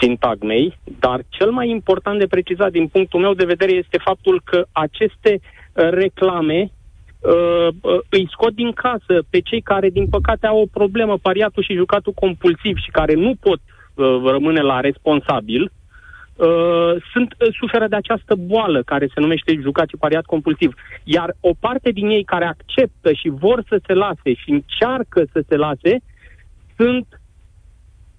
sintagmei, dar cel mai important de precizat din punctul meu de vedere este faptul că aceste uh, reclame uh, uh, îi scot din casă pe cei care, din păcate, au o problemă, pariatul și jucatul compulsiv și care nu pot uh, rămâne la responsabil, uh, sunt, uh, suferă de această boală care se numește jucat și pariat compulsiv. Iar o parte din ei care acceptă și vor să se lase și încearcă să se lase, sunt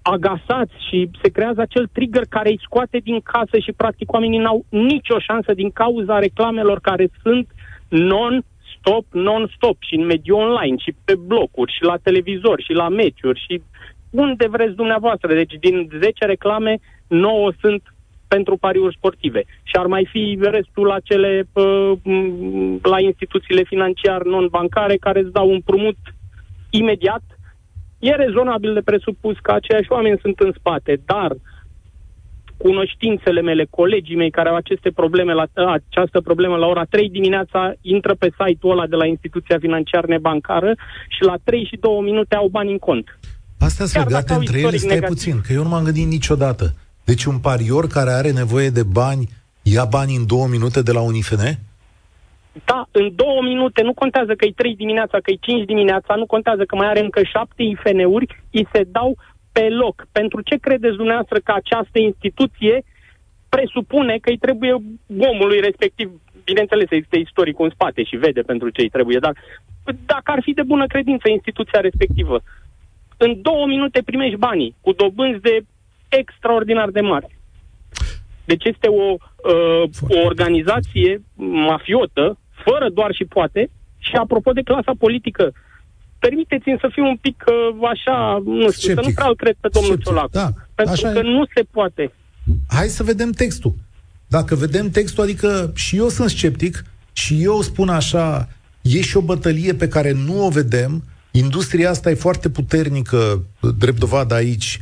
agasați și se creează acel trigger care îi scoate din casă și practic oamenii n-au nicio șansă din cauza reclamelor care sunt non-stop, non-stop și în mediul online și pe blocuri și la televizor și la meciuri și unde vreți dumneavoastră. Deci din 10 reclame, 9 sunt pentru pariuri sportive. Și ar mai fi restul la cele uh, la instituțiile financiar non-bancare care îți dau un prumut imediat E rezonabil de presupus că aceiași oameni sunt în spate, dar cunoștințele mele, colegii mei care au aceste probleme la, această problemă la ora 3 dimineața intră pe site-ul ăla de la instituția financiară nebancară și la 3 și 2 minute au bani în cont. Astea sunt legate între ele, stai negativ. puțin, că eu nu m-am gândit niciodată. Deci un parior care are nevoie de bani ia bani în două minute de la un IFN? Da, în două minute, nu contează că e trei dimineața, că e cinci dimineața, nu contează că mai are încă șapte IFN-uri, îi se dau pe loc. Pentru ce credeți dumneavoastră că această instituție presupune că îi trebuie omului respectiv, bineînțeles, există istoric în spate și vede pentru ce îi trebuie, dar dacă ar fi de bună credință instituția respectivă, în două minute primești banii cu dobânzi de extraordinar de mari. Deci este o, uh, o organizație mafiotă fără doar și poate, și apropo de clasa politică, permiteți-mi să fiu un pic uh, așa, nu știu, Sceptic. să nu prea îl cred pe domnul Sceptic. Ciolacu. Da, pentru așa că e. nu se poate. Hai să vedem textul. Dacă vedem textul, adică și eu sunt sceptic și eu spun așa, e și o bătălie pe care nu o vedem, industria asta e foarte puternică, drept dovadă aici,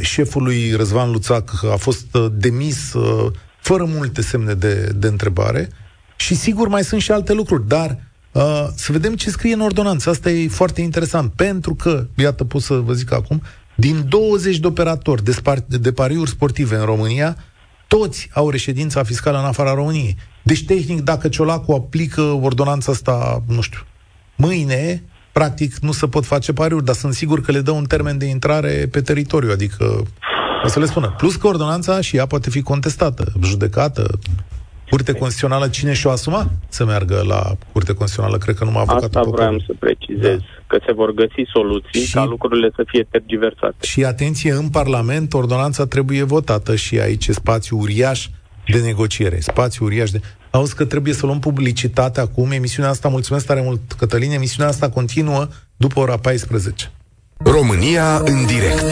șeful lui Răzvan Luțac a fost uh, demis uh, fără multe semne de, de întrebare și sigur mai sunt și alte lucruri, dar uh, să vedem ce scrie în ordonanță. Asta e foarte interesant, pentru că, iată, pot să vă zic acum, din 20 de operatori de, spar- de pariuri sportive în România, toți au reședința fiscală în afara României. Deci, tehnic, dacă Ciolacu aplică ordonanța asta, nu știu, mâine, practic nu se pot face pariuri, dar sunt sigur că le dă un termen de intrare pe teritoriu, adică o să le spună. Plus că ordonanța și ea poate fi contestată, judecată, Curte Constituțională, cine și-o asuma să meargă la Curte Constituțională? Cred că nu m-a avocat Asta vreau să precizez, da. că se vor găsi soluții și, ca lucrurile să fie tergiversate. Și atenție, în Parlament, ordonanța trebuie votată și aici e spațiu uriaș de negociere, spațiu uriaș de... Auzi că trebuie să luăm publicitate acum, emisiunea asta, mulțumesc tare mult, Cătălin, emisiunea asta continuă după ora 14. România în direct.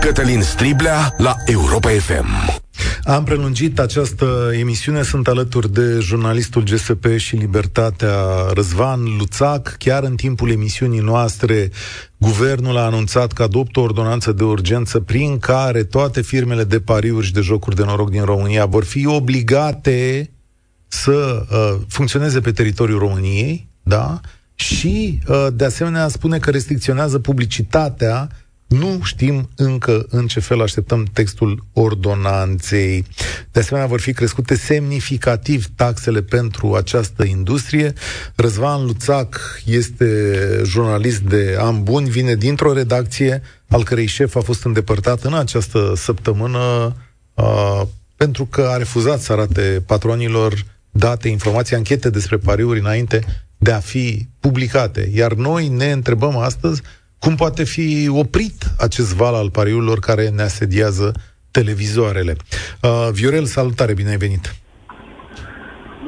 Cătălin Striblea la Europa FM. Am prelungit această emisiune, sunt alături de jurnalistul GSP și Libertatea Răzvan Luțac. Chiar în timpul emisiunii noastre, guvernul a anunțat că adoptă o ordonanță de urgență prin care toate firmele de pariuri și de jocuri de noroc din România vor fi obligate să uh, funcționeze pe teritoriul României, da? Și, uh, de asemenea, spune că restricționează publicitatea Nu știm încă în ce fel așteptăm textul ordonanței. De asemenea, vor fi crescute semnificativ taxele pentru această industrie. Răzvan Luțac este jurnalist de an bun, vine dintr-o redacție al cărei șef a fost îndepărtat în această săptămână uh, pentru că a refuzat să arate patronilor date, informații, anchete despre pariuri înainte de a fi publicate. Iar noi ne întrebăm astăzi cum poate fi oprit acest val al pariurilor care ne asediază televizoarele. Uh, Viorel, salutare, bine ai venit!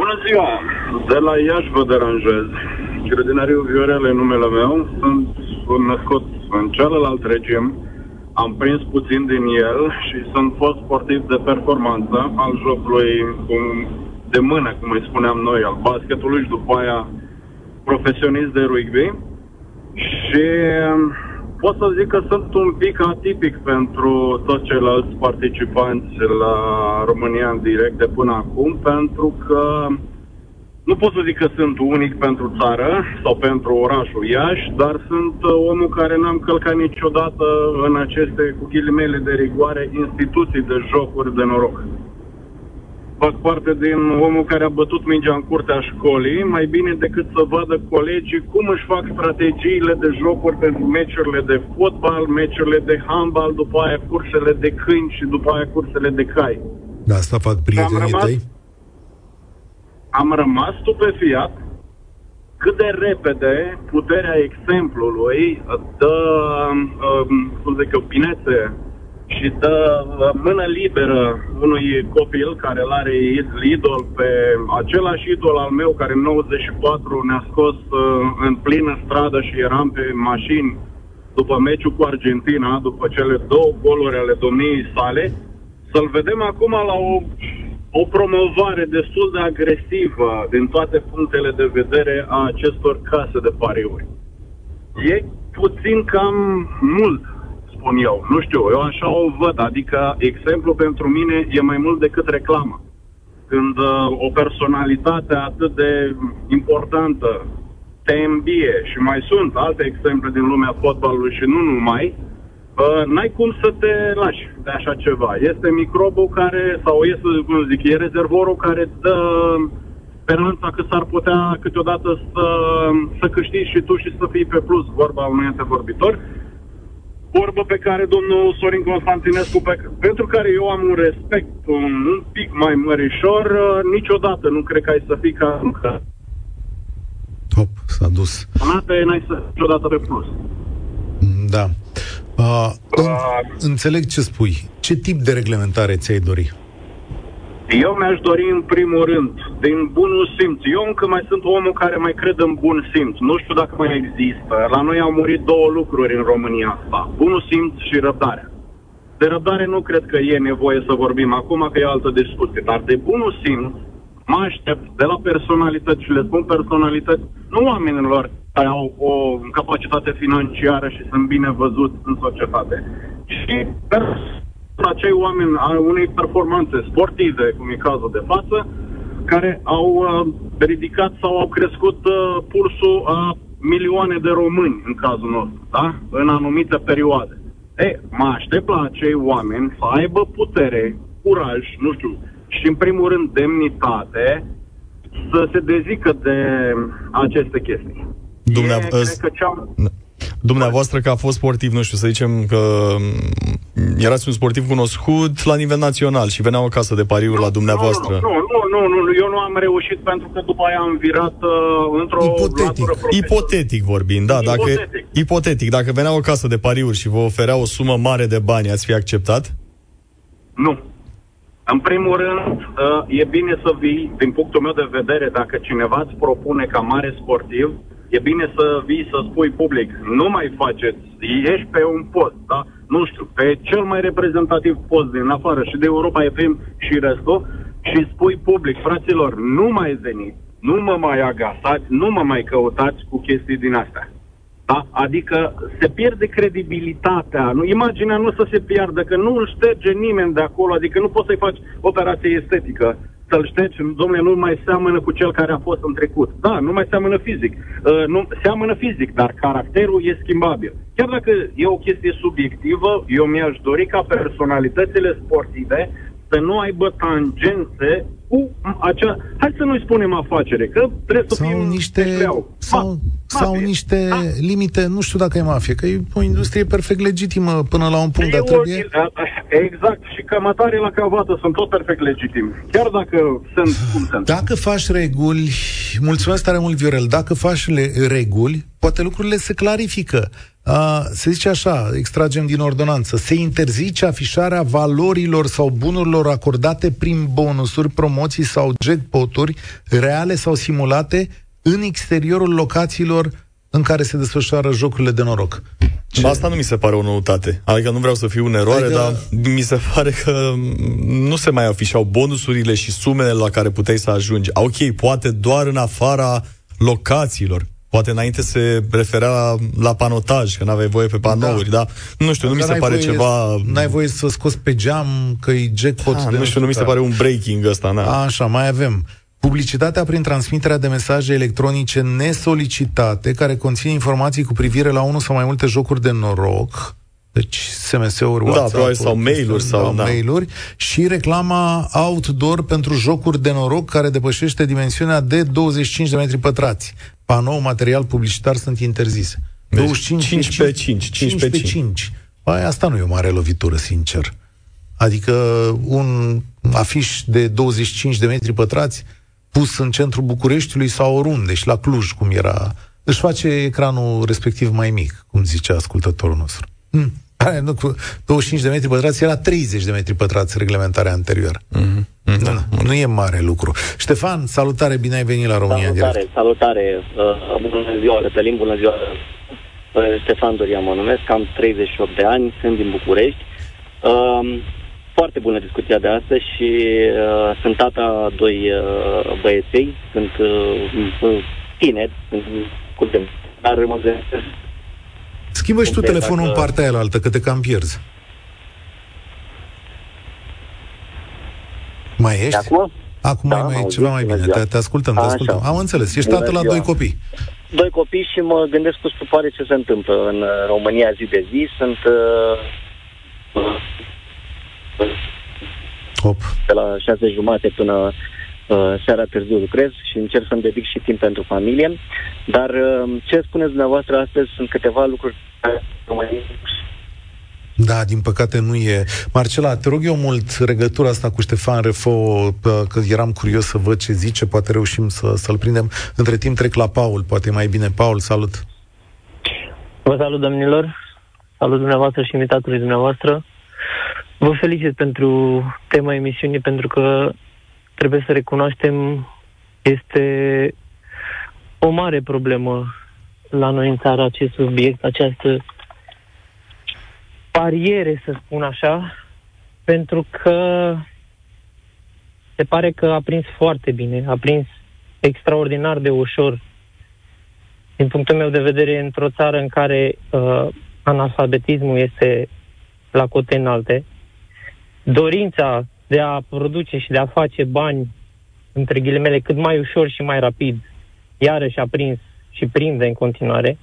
Bună ziua! De la Iași vă deranjez. Grădinariu Viorel e numele meu. Sunt născut în celălalt regim. Am prins puțin din el și sunt fost sportiv de performanță al jocului de mână, cum îi spuneam noi, al basketului și după aia profesionist de rugby. Și um, pot să zic că sunt un pic atipic pentru toți ceilalți participanți la România în direct de până acum, pentru că nu pot să zic că sunt unic pentru țară sau pentru orașul Iași, dar sunt uh, omul care n-am călcat niciodată în aceste, cu ghilimele de rigoare, instituții de jocuri de noroc fac parte din omul care a bătut mingea în curtea școlii, mai bine decât să vadă colegii cum își fac strategiile de jocuri pentru meciurile de fotbal, meciurile de handbal, după aia cursele de câini și după aia cursele de cai. Da, asta fac prietenii am rămas, tăi? Am rămas stupefiat cât de repede puterea exemplului dă, um, cum zic eu, pinețe și dă uh, mână liberă unui copil care îl are idol pe același idol al meu care în 94 ne-a scos uh, în plină stradă și eram pe mașini după meciul cu Argentina, după cele două goluri ale domniei sale, să-l vedem acum la o, o promovare destul de agresivă din toate punctele de vedere a acestor case de pariuri. E puțin cam mult spun eu. Nu știu, eu așa o văd. Adică, exemplu pentru mine e mai mult decât reclamă. Când uh, o personalitate atât de importantă te îmbie și mai sunt alte exemple din lumea fotbalului și nu numai, uh, n-ai cum să te lași de așa ceva. Este microbul care, sau este, cum zic, e rezervorul care dă speranța că s-ar putea câteodată să, să câștigi și tu și să fii pe plus, vorba unui antevorbitor vorbă pe care domnul Sorin Constantinescu, pe, pentru care eu am un respect un, un pic mai mărișor, uh, niciodată nu cred că ai să fii ca... Top, s-a dus. Nată n-ai să niciodată pe plus. Da. Uh, uh, înțeleg ce spui. Ce tip de reglementare ți-ai dori? Eu mi-aș dori în primul rând, din bunul simț. Eu încă mai sunt omul care mai cred în bun simț. Nu știu dacă mai există. La noi au murit două lucruri în România asta. Bunul simț și răbdarea. De răbdare nu cred că e nevoie să vorbim acum, că e altă discuție. Dar de bunul simț mă aștept de la personalități și le spun personalități, nu oamenilor care au o capacitate financiară și sunt bine văzuți în societate, ci acei oameni a unei performanțe sportive, cum e cazul de față, care au uh, ridicat sau au crescut uh, pulsul a milioane de români în cazul nostru, da? În anumite perioade. E, mă aștept la acei oameni să aibă putere, curaj, nu știu, și în primul rând demnitate, să se dezică de aceste chestii. Dumneavoastră, e, cred că cea... Dumneavoastră că a fost sportiv, nu știu, să zicem că erați un sportiv cunoscut la nivel național și veneau acasă de pariuri nu, la dumneavoastră. Nu, nu, nu, nu, nu, eu nu am reușit pentru că după aia am virat uh, într-o ipotetic. Ipotetic vorbind, da. Ipotetic. Dacă, ipotetic. Dacă veneau acasă de pariuri și vă oferea o sumă mare de bani, ați fi acceptat? Nu. În primul rând, uh, e bine să vii, din punctul meu de vedere, dacă cineva îți propune ca mare sportiv, e bine să vii să spui public, nu mai faceți, ești pe un post, da? nu știu, pe cel mai reprezentativ post din afară și de Europa FM și restul și spui public, fraților, nu mai veniți, nu mă mai agasați, nu mă mai căutați cu chestii din astea. Da? Adică se pierde credibilitatea. Nu? Imaginea nu să se piardă, că nu îl șterge nimeni de acolo, adică nu poți să-i faci operație estetică să-l ștergi, domnule, nu mai seamănă cu cel care a fost în trecut. Da, nu mai seamănă fizic. Uh, nu, seamănă fizic, dar caracterul e schimbabil. Chiar dacă e o chestie subiectivă, eu mi-aș dori ca personalitățile sportive să nu aibă tangențe cu acea, hai să nu-i spunem afacere, că trebuie să sau fim niște, sau, ma, sau mafie. niște da? limite, nu știu dacă e mafie, că e o industrie perfect legitimă până la un punct, dar trebuie... Exact, și cămătare la cavată sunt tot perfect legitimi, chiar dacă sunt cum sunt. Dacă faci reguli, mulțumesc tare mult, Viorel, dacă faci reguli, poate lucrurile se clarifică. Uh, se zice așa, extragem din ordonanță, se interzice afișarea valorilor sau bunurilor acordate prin bonusuri, promoții sau jackpoturi reale sau simulate în exteriorul locațiilor în care se desfășoară jocurile de noroc. Ce? Asta nu mi se pare o noutate. Adică nu vreau să fiu în eroare, adică... dar mi se pare că nu se mai afișau bonusurile și sumele la care puteai să ajungi. Ok, poate doar în afara locațiilor. Poate înainte se referea la, la panotaj, că n-aveai voie pe panouri, da. dar nu știu, nu mi se pare voie, ceva... N-ai voie să scoți pe geam că e jackpot da, de Nu știu, nu mi se pare un breaking ăsta, na. Așa, mai avem. Publicitatea prin transmiterea de mesaje electronice nesolicitate, care conțin informații cu privire la unul sau mai multe jocuri de noroc, deci SMS-uri, da, WhatsApp, sau mail-uri, sau da, mail-uri, și reclama outdoor pentru jocuri de noroc care depășește dimensiunea de 25 de metri pătrați. Panou, material publicitar sunt interzise. Deci 25 5 pe 5. 5 pe 5. 5. Păi, asta nu e o mare lovitură, sincer. Adică un afiș de 25 de metri pătrați pus în centrul Bucureștiului sau oriunde și la Cluj, cum era, își face ecranul respectiv mai mic, cum zicea ascultătorul nostru. Hmm. <coughs> Nu, cu 25 de metri pătrați era 30 de metri pătrați reglementarea anterioară. Mm-hmm. Mm-hmm. Da, nu e mare lucru. Ștefan, salutare, bine ai venit la România Salutare, direct. salutare. Uh, bună ziua, Cătălin, bună ziua. Uh, Ștefan Doria mă numesc, am 38 de ani, sunt din București. Uh, foarte bună discuția de astăzi și uh, sunt tata a doi uh, băieței, sunt uh, tineri, sunt cu dar mă gândesc Schimbă și tu telefonul dacă... în partea aia altă, că te cam pierzi. Mai ești? acum? Acum da, mai, mai ceva mai bine. Te, te ascultăm, te A, ascultăm. Așa. Am înțeles. Ești tată la doi copii. Doi copii și mă gândesc cu stupare ce se întâmplă în uh, România zi de zi. Sunt uh, Hop. de la șase jumate până uh, seara târziu lucrez și încerc să-mi dedic și timp pentru familie. Dar uh, ce spuneți dumneavoastră astăzi sunt câteva lucruri care da, din păcate nu e. Marcela, te rog eu mult regătura asta cu Ștefan Refo, că eram curios să văd ce zice, poate reușim să, să-l prindem. Între timp trec la Paul, poate mai bine. Paul, salut! Vă salut, domnilor! Salut dumneavoastră și invitatului dumneavoastră. Vă felicit pentru tema emisiunii, pentru că trebuie să recunoaștem, este o mare problemă la noi în țară acest subiect, această pariere, să spun așa, pentru că se pare că a prins foarte bine, a prins extraordinar de ușor. Din punctul meu de vedere, într-o țară în care uh, analfabetismul este la cote înalte, dorința de a produce și de a face bani, între ghilimele, cât mai ușor și mai rapid, iarăși a prins și prinde în continuare.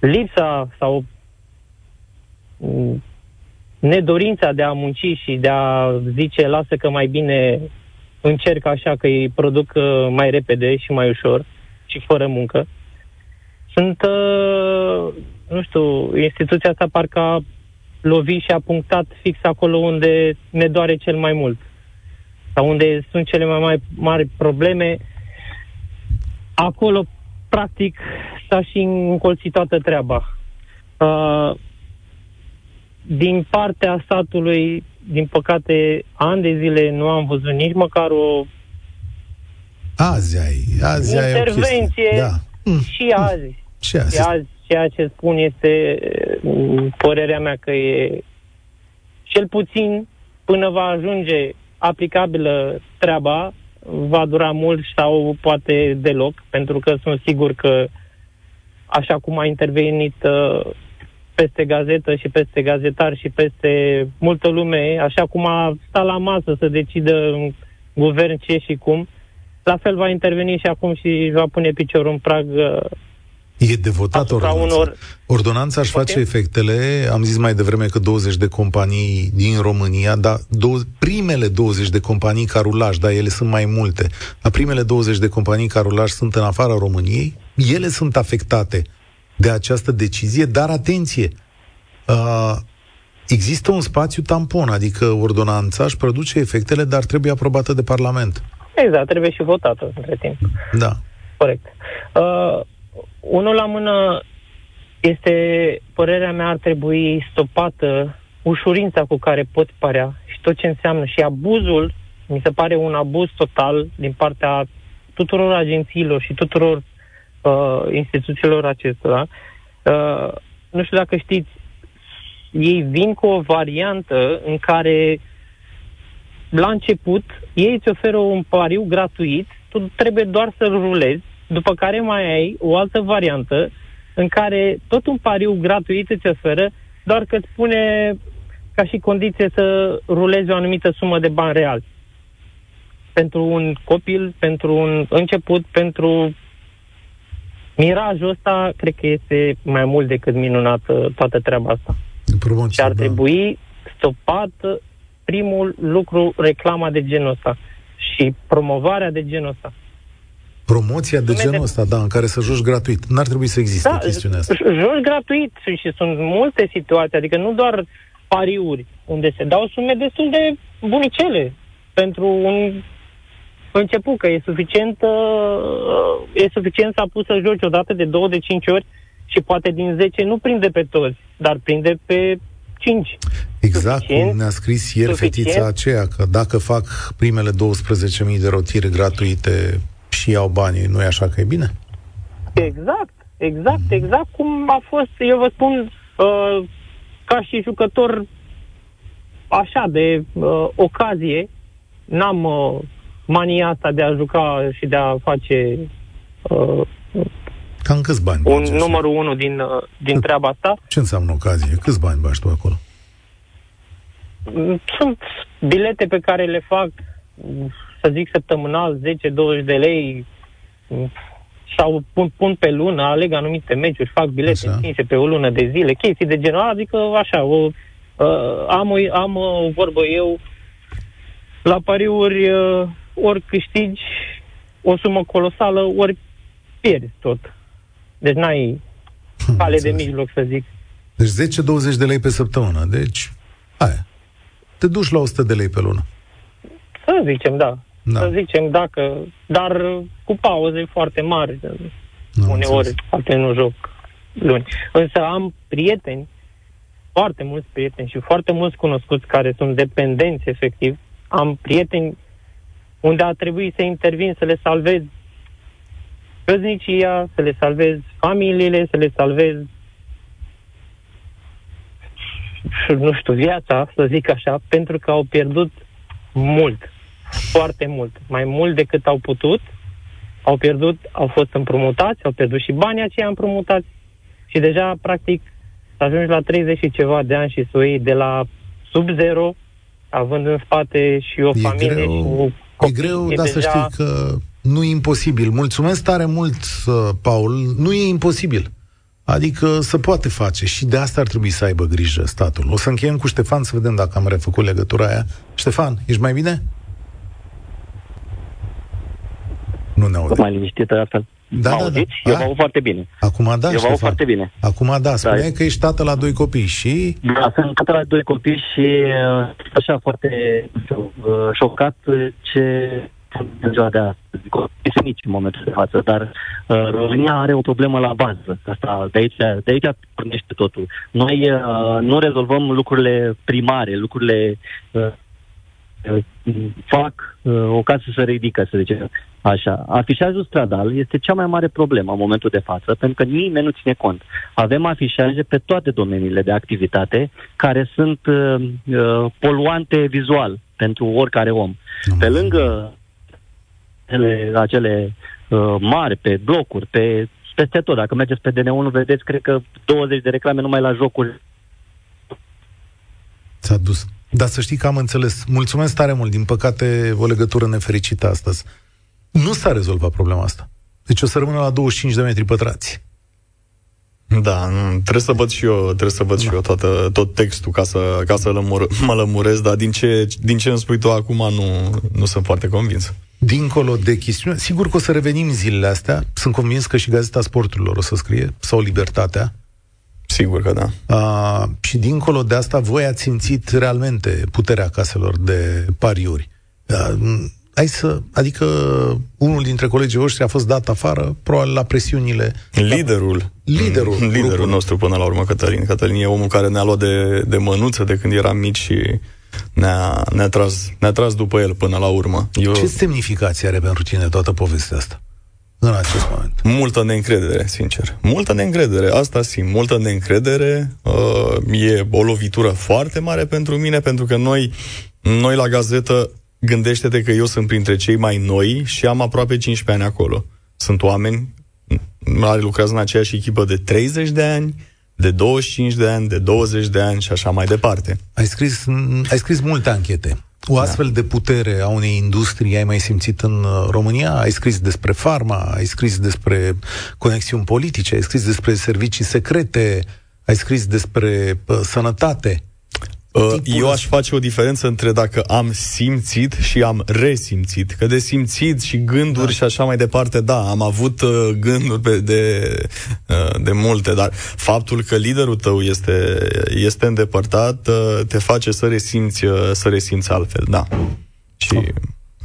Lipsa sau mm, nedorința de a munci și de a zice lasă că mai bine încerc așa că îi produc uh, mai repede și mai ușor și fără muncă. Sunt, uh, nu știu, instituția asta parcă a lovit și a punctat fix acolo unde ne doare cel mai mult sau unde sunt cele mai mari, mari probleme, acolo, practic, s-a și încolțit toată treaba. Uh, din partea statului, din păcate, ani de zile nu am văzut nici măcar o Azi ai, azi intervenție ai o da. Mm. și azi. Și azi. Și azi ceea ce spun este mm, părerea mea că e cel puțin până va ajunge aplicabilă treaba, va dura mult sau poate deloc, pentru că sunt sigur că așa cum a intervenit uh, peste gazetă și peste gazetar și peste multă lume, așa cum a stat la masă să decidă guvern ce și cum, la fel va interveni și acum și va pune piciorul în prag uh, E de votat asupra ordonanța. unor... Ordonanța își face Ok. efectele, am zis mai devreme că 20 de companii din România, dar dou- primele 20 de companii carulaj, dar ele sunt mai multe, dar primele 20 de companii carulaj sunt în afara României, ele sunt afectate de această decizie, dar atenție, uh, există un spațiu tampon, adică ordonanța își produce efectele, dar trebuie aprobată de Parlament. Exact, trebuie și votată între timp. Da. Corect. Uh, unul la mână este, părerea mea, ar trebui stopată ușurința cu care pot părea și tot ce înseamnă și abuzul, mi se pare un abuz total din partea tuturor agențiilor și tuturor uh, instituțiilor acestora. Uh, nu știu dacă știți, ei vin cu o variantă în care la început ei îți oferă un pariu gratuit, tu trebuie doar să-l rulezi, după care mai ai o altă variantă în care tot un pariu gratuit îți oferă, doar că îți pune ca și condiție să rulezi o anumită sumă de bani reali. Pentru un copil, pentru un început, pentru mirajul ăsta, cred că este mai mult decât minunată toată treaba asta. Promoție, Și ar da. trebui stopat uh, primul lucru, reclama de genul ăsta și promovarea de genul ăsta. Promoția de Sume genul de- ăsta, da, în care să joci gratuit. N-ar trebui să existe Da, chestiunea asta. j- joci gratuit și, și sunt multe situații, adică nu doar pariuri unde se dau sume destul de bunicele pentru un început, că e suficient, uh, e suficient să pus să joci o dată de două, de cinci ori și poate din 10 nu prinde pe toți, dar prinde pe 5. Exact suficient, cum ne-a scris ieri suficient. fetița aceea, că dacă fac primele 12.000 de rotiri gratuite și iau banii, nu e așa că e bine? Exact, exact, exact cum a fost, eu vă spun, uh, ca și jucător așa de uh, ocazie, n-am uh, mania asta de a juca și de a face uh, Cam câți bani un bagi așa? numărul unu din, uh, din treaba asta. Ce înseamnă ocazie? Câți bani bagi tu acolo? Mm, Sunt bilete pe care le fac, mm, să zic, săptămânal, 10-20 de lei, mm, sau pun, pun pe lună, aleg anumite meciuri, fac bilete Așa. întinse pe o lună de zile, chestii de genul ăla, adică așa, o, uh, am, o, am o vorbă eu, la pariuri uh, ori câștigi o sumă colosală, ori pierzi tot. Deci n-ai cale de înțeles. mijloc, să zic. Deci 10-20 de lei pe săptămână. Deci, aia. Te duci la 100 de lei pe lună. Să zicem, da. Da. Să zicem, dacă, dar cu pauze foarte mari. Am Uneori, înțeles. poate nu joc luni. Însă am prieteni, foarte mulți prieteni și foarte mulți cunoscuți care sunt dependenți efectiv. Am prieteni unde a trebuit să intervin să le salvez căznicia, să le salvez familiile, să le salvez nu știu, viața, să zic așa, pentru că au pierdut mult, foarte mult, mai mult decât au putut, au pierdut, au fost împrumutați, au pierdut și banii aceia împrumutați și deja, practic, să ajungi la 30 și ceva de ani și să o iei de la sub zero, având în spate și o E familie greu, și un e copil, greu, e dar să deja... știi că nu e imposibil. Mulțumesc tare mult, uh, Paul. Nu e imposibil. Adică se poate face și de asta ar trebui să aibă grijă statul. O să încheiem cu Ștefan să vedem dacă am refăcut legătura aia. Ștefan, ești mai bine? Nu ne aude. Mai liniștită astfel. Da, Mă da, da. auziți? Eu A? vă aud foarte bine. Acum da, Eu vă aud Ștefan. foarte bine. Acum da, spuneai că ești tată la doi copii și... Da, sunt tată la doi copii și uh, așa foarte uh, șocat uh, ce în ziua de astăzi. Copii sunt mici în momentul de față, dar uh, România are o problemă la bază. Asta, de aici, de aici pornește totul. Noi uh, nu rezolvăm lucrurile primare, lucrurile uh, uh, fac uh, o casă să ridică, să zicem așa. Afișajul stradal este cea mai mare problemă în momentul de față, pentru că nimeni nu ține cont. Avem afișaje pe toate domeniile de activitate care sunt uh, uh, poluante vizual pentru oricare om. Am Pe văzut. lângă acele, acele uh, mari, pe blocuri, pe peste tot. Dacă mergeți pe DN1, vedeți, cred că 20 de reclame numai la jocuri S-a dus. Dar să știi că am înțeles. Mulțumesc tare mult. Din păcate, o legătură nefericită astăzi. Nu s-a rezolvat problema asta. Deci o să rămână la 25 de metri pătrați. Da, trebuie să văd și eu, trebuie să văd da. și eu toată, tot textul ca să, ca să lămur, mă lămuresc, dar din ce, din ce îmi spui tu acum nu, nu sunt foarte convins. Dincolo de chestiune, sigur că o să revenim zilele astea, sunt convins că și Gazeta Sporturilor o să scrie, sau Libertatea. Sigur că da. A, și dincolo de asta, voi ați simțit realmente puterea caselor de pariuri. A, hai să, adică unul dintre colegii voștri a fost dat afară, probabil la presiunile... Liderul. Liderul. Liderul grupul. nostru până la urmă, Cătălin. Cătălin e omul care ne-a luat de, de mânuță de când eram mici și ne-a, ne-a, tras, ne-a tras după el până la urmă. Eu... Ce semnificație are pentru tine toată povestea asta? În acest moment. Multă neîncredere, sincer. Multă neîncredere. Asta simt. Multă neîncredere. Uh, e o lovitură foarte mare pentru mine, pentru că noi, noi la gazetă gândește-te că eu sunt printre cei mai noi și am aproape 15 ani acolo. Sunt oameni care lucrează în aceeași echipă de 30 de ani, de 25 de ani, de 20 de ani și așa mai departe. Ai scris, ai scris multe anchete. O astfel da. de putere a unei industrii ai mai simțit în uh, România? Ai scris despre farma, ai scris despre conexiuni politice, ai scris despre servicii secrete, ai scris despre uh, sănătate. Uh, eu aș face o diferență între dacă am simțit și am resimțit. Că de simțit și gânduri da. și așa mai departe, da, am avut uh, gânduri de, de, uh, de multe, dar faptul că liderul tău este, este îndepărtat uh, te face să resimți, uh, să resimți altfel, da. Și... Oh.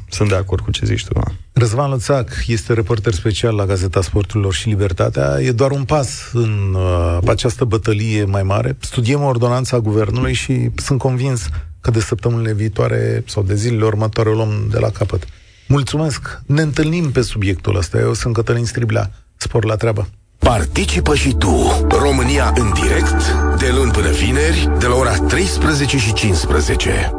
Sunt de acord cu ce zici tu. Da. Răzvan Lățac este reporter special la Gazeta Sporturilor și Libertatea. E doar un pas în uh, această bătălie mai mare. Studiem ordonanța guvernului și sunt convins că de săptămânile viitoare sau de zilele următoare o luăm de la capăt. Mulțumesc! Ne întâlnim pe subiectul ăsta. Eu sunt Cătălin Striblea. Spor la treabă! Participă și tu, România în direct, de luni până vineri, de la ora 13 și 15.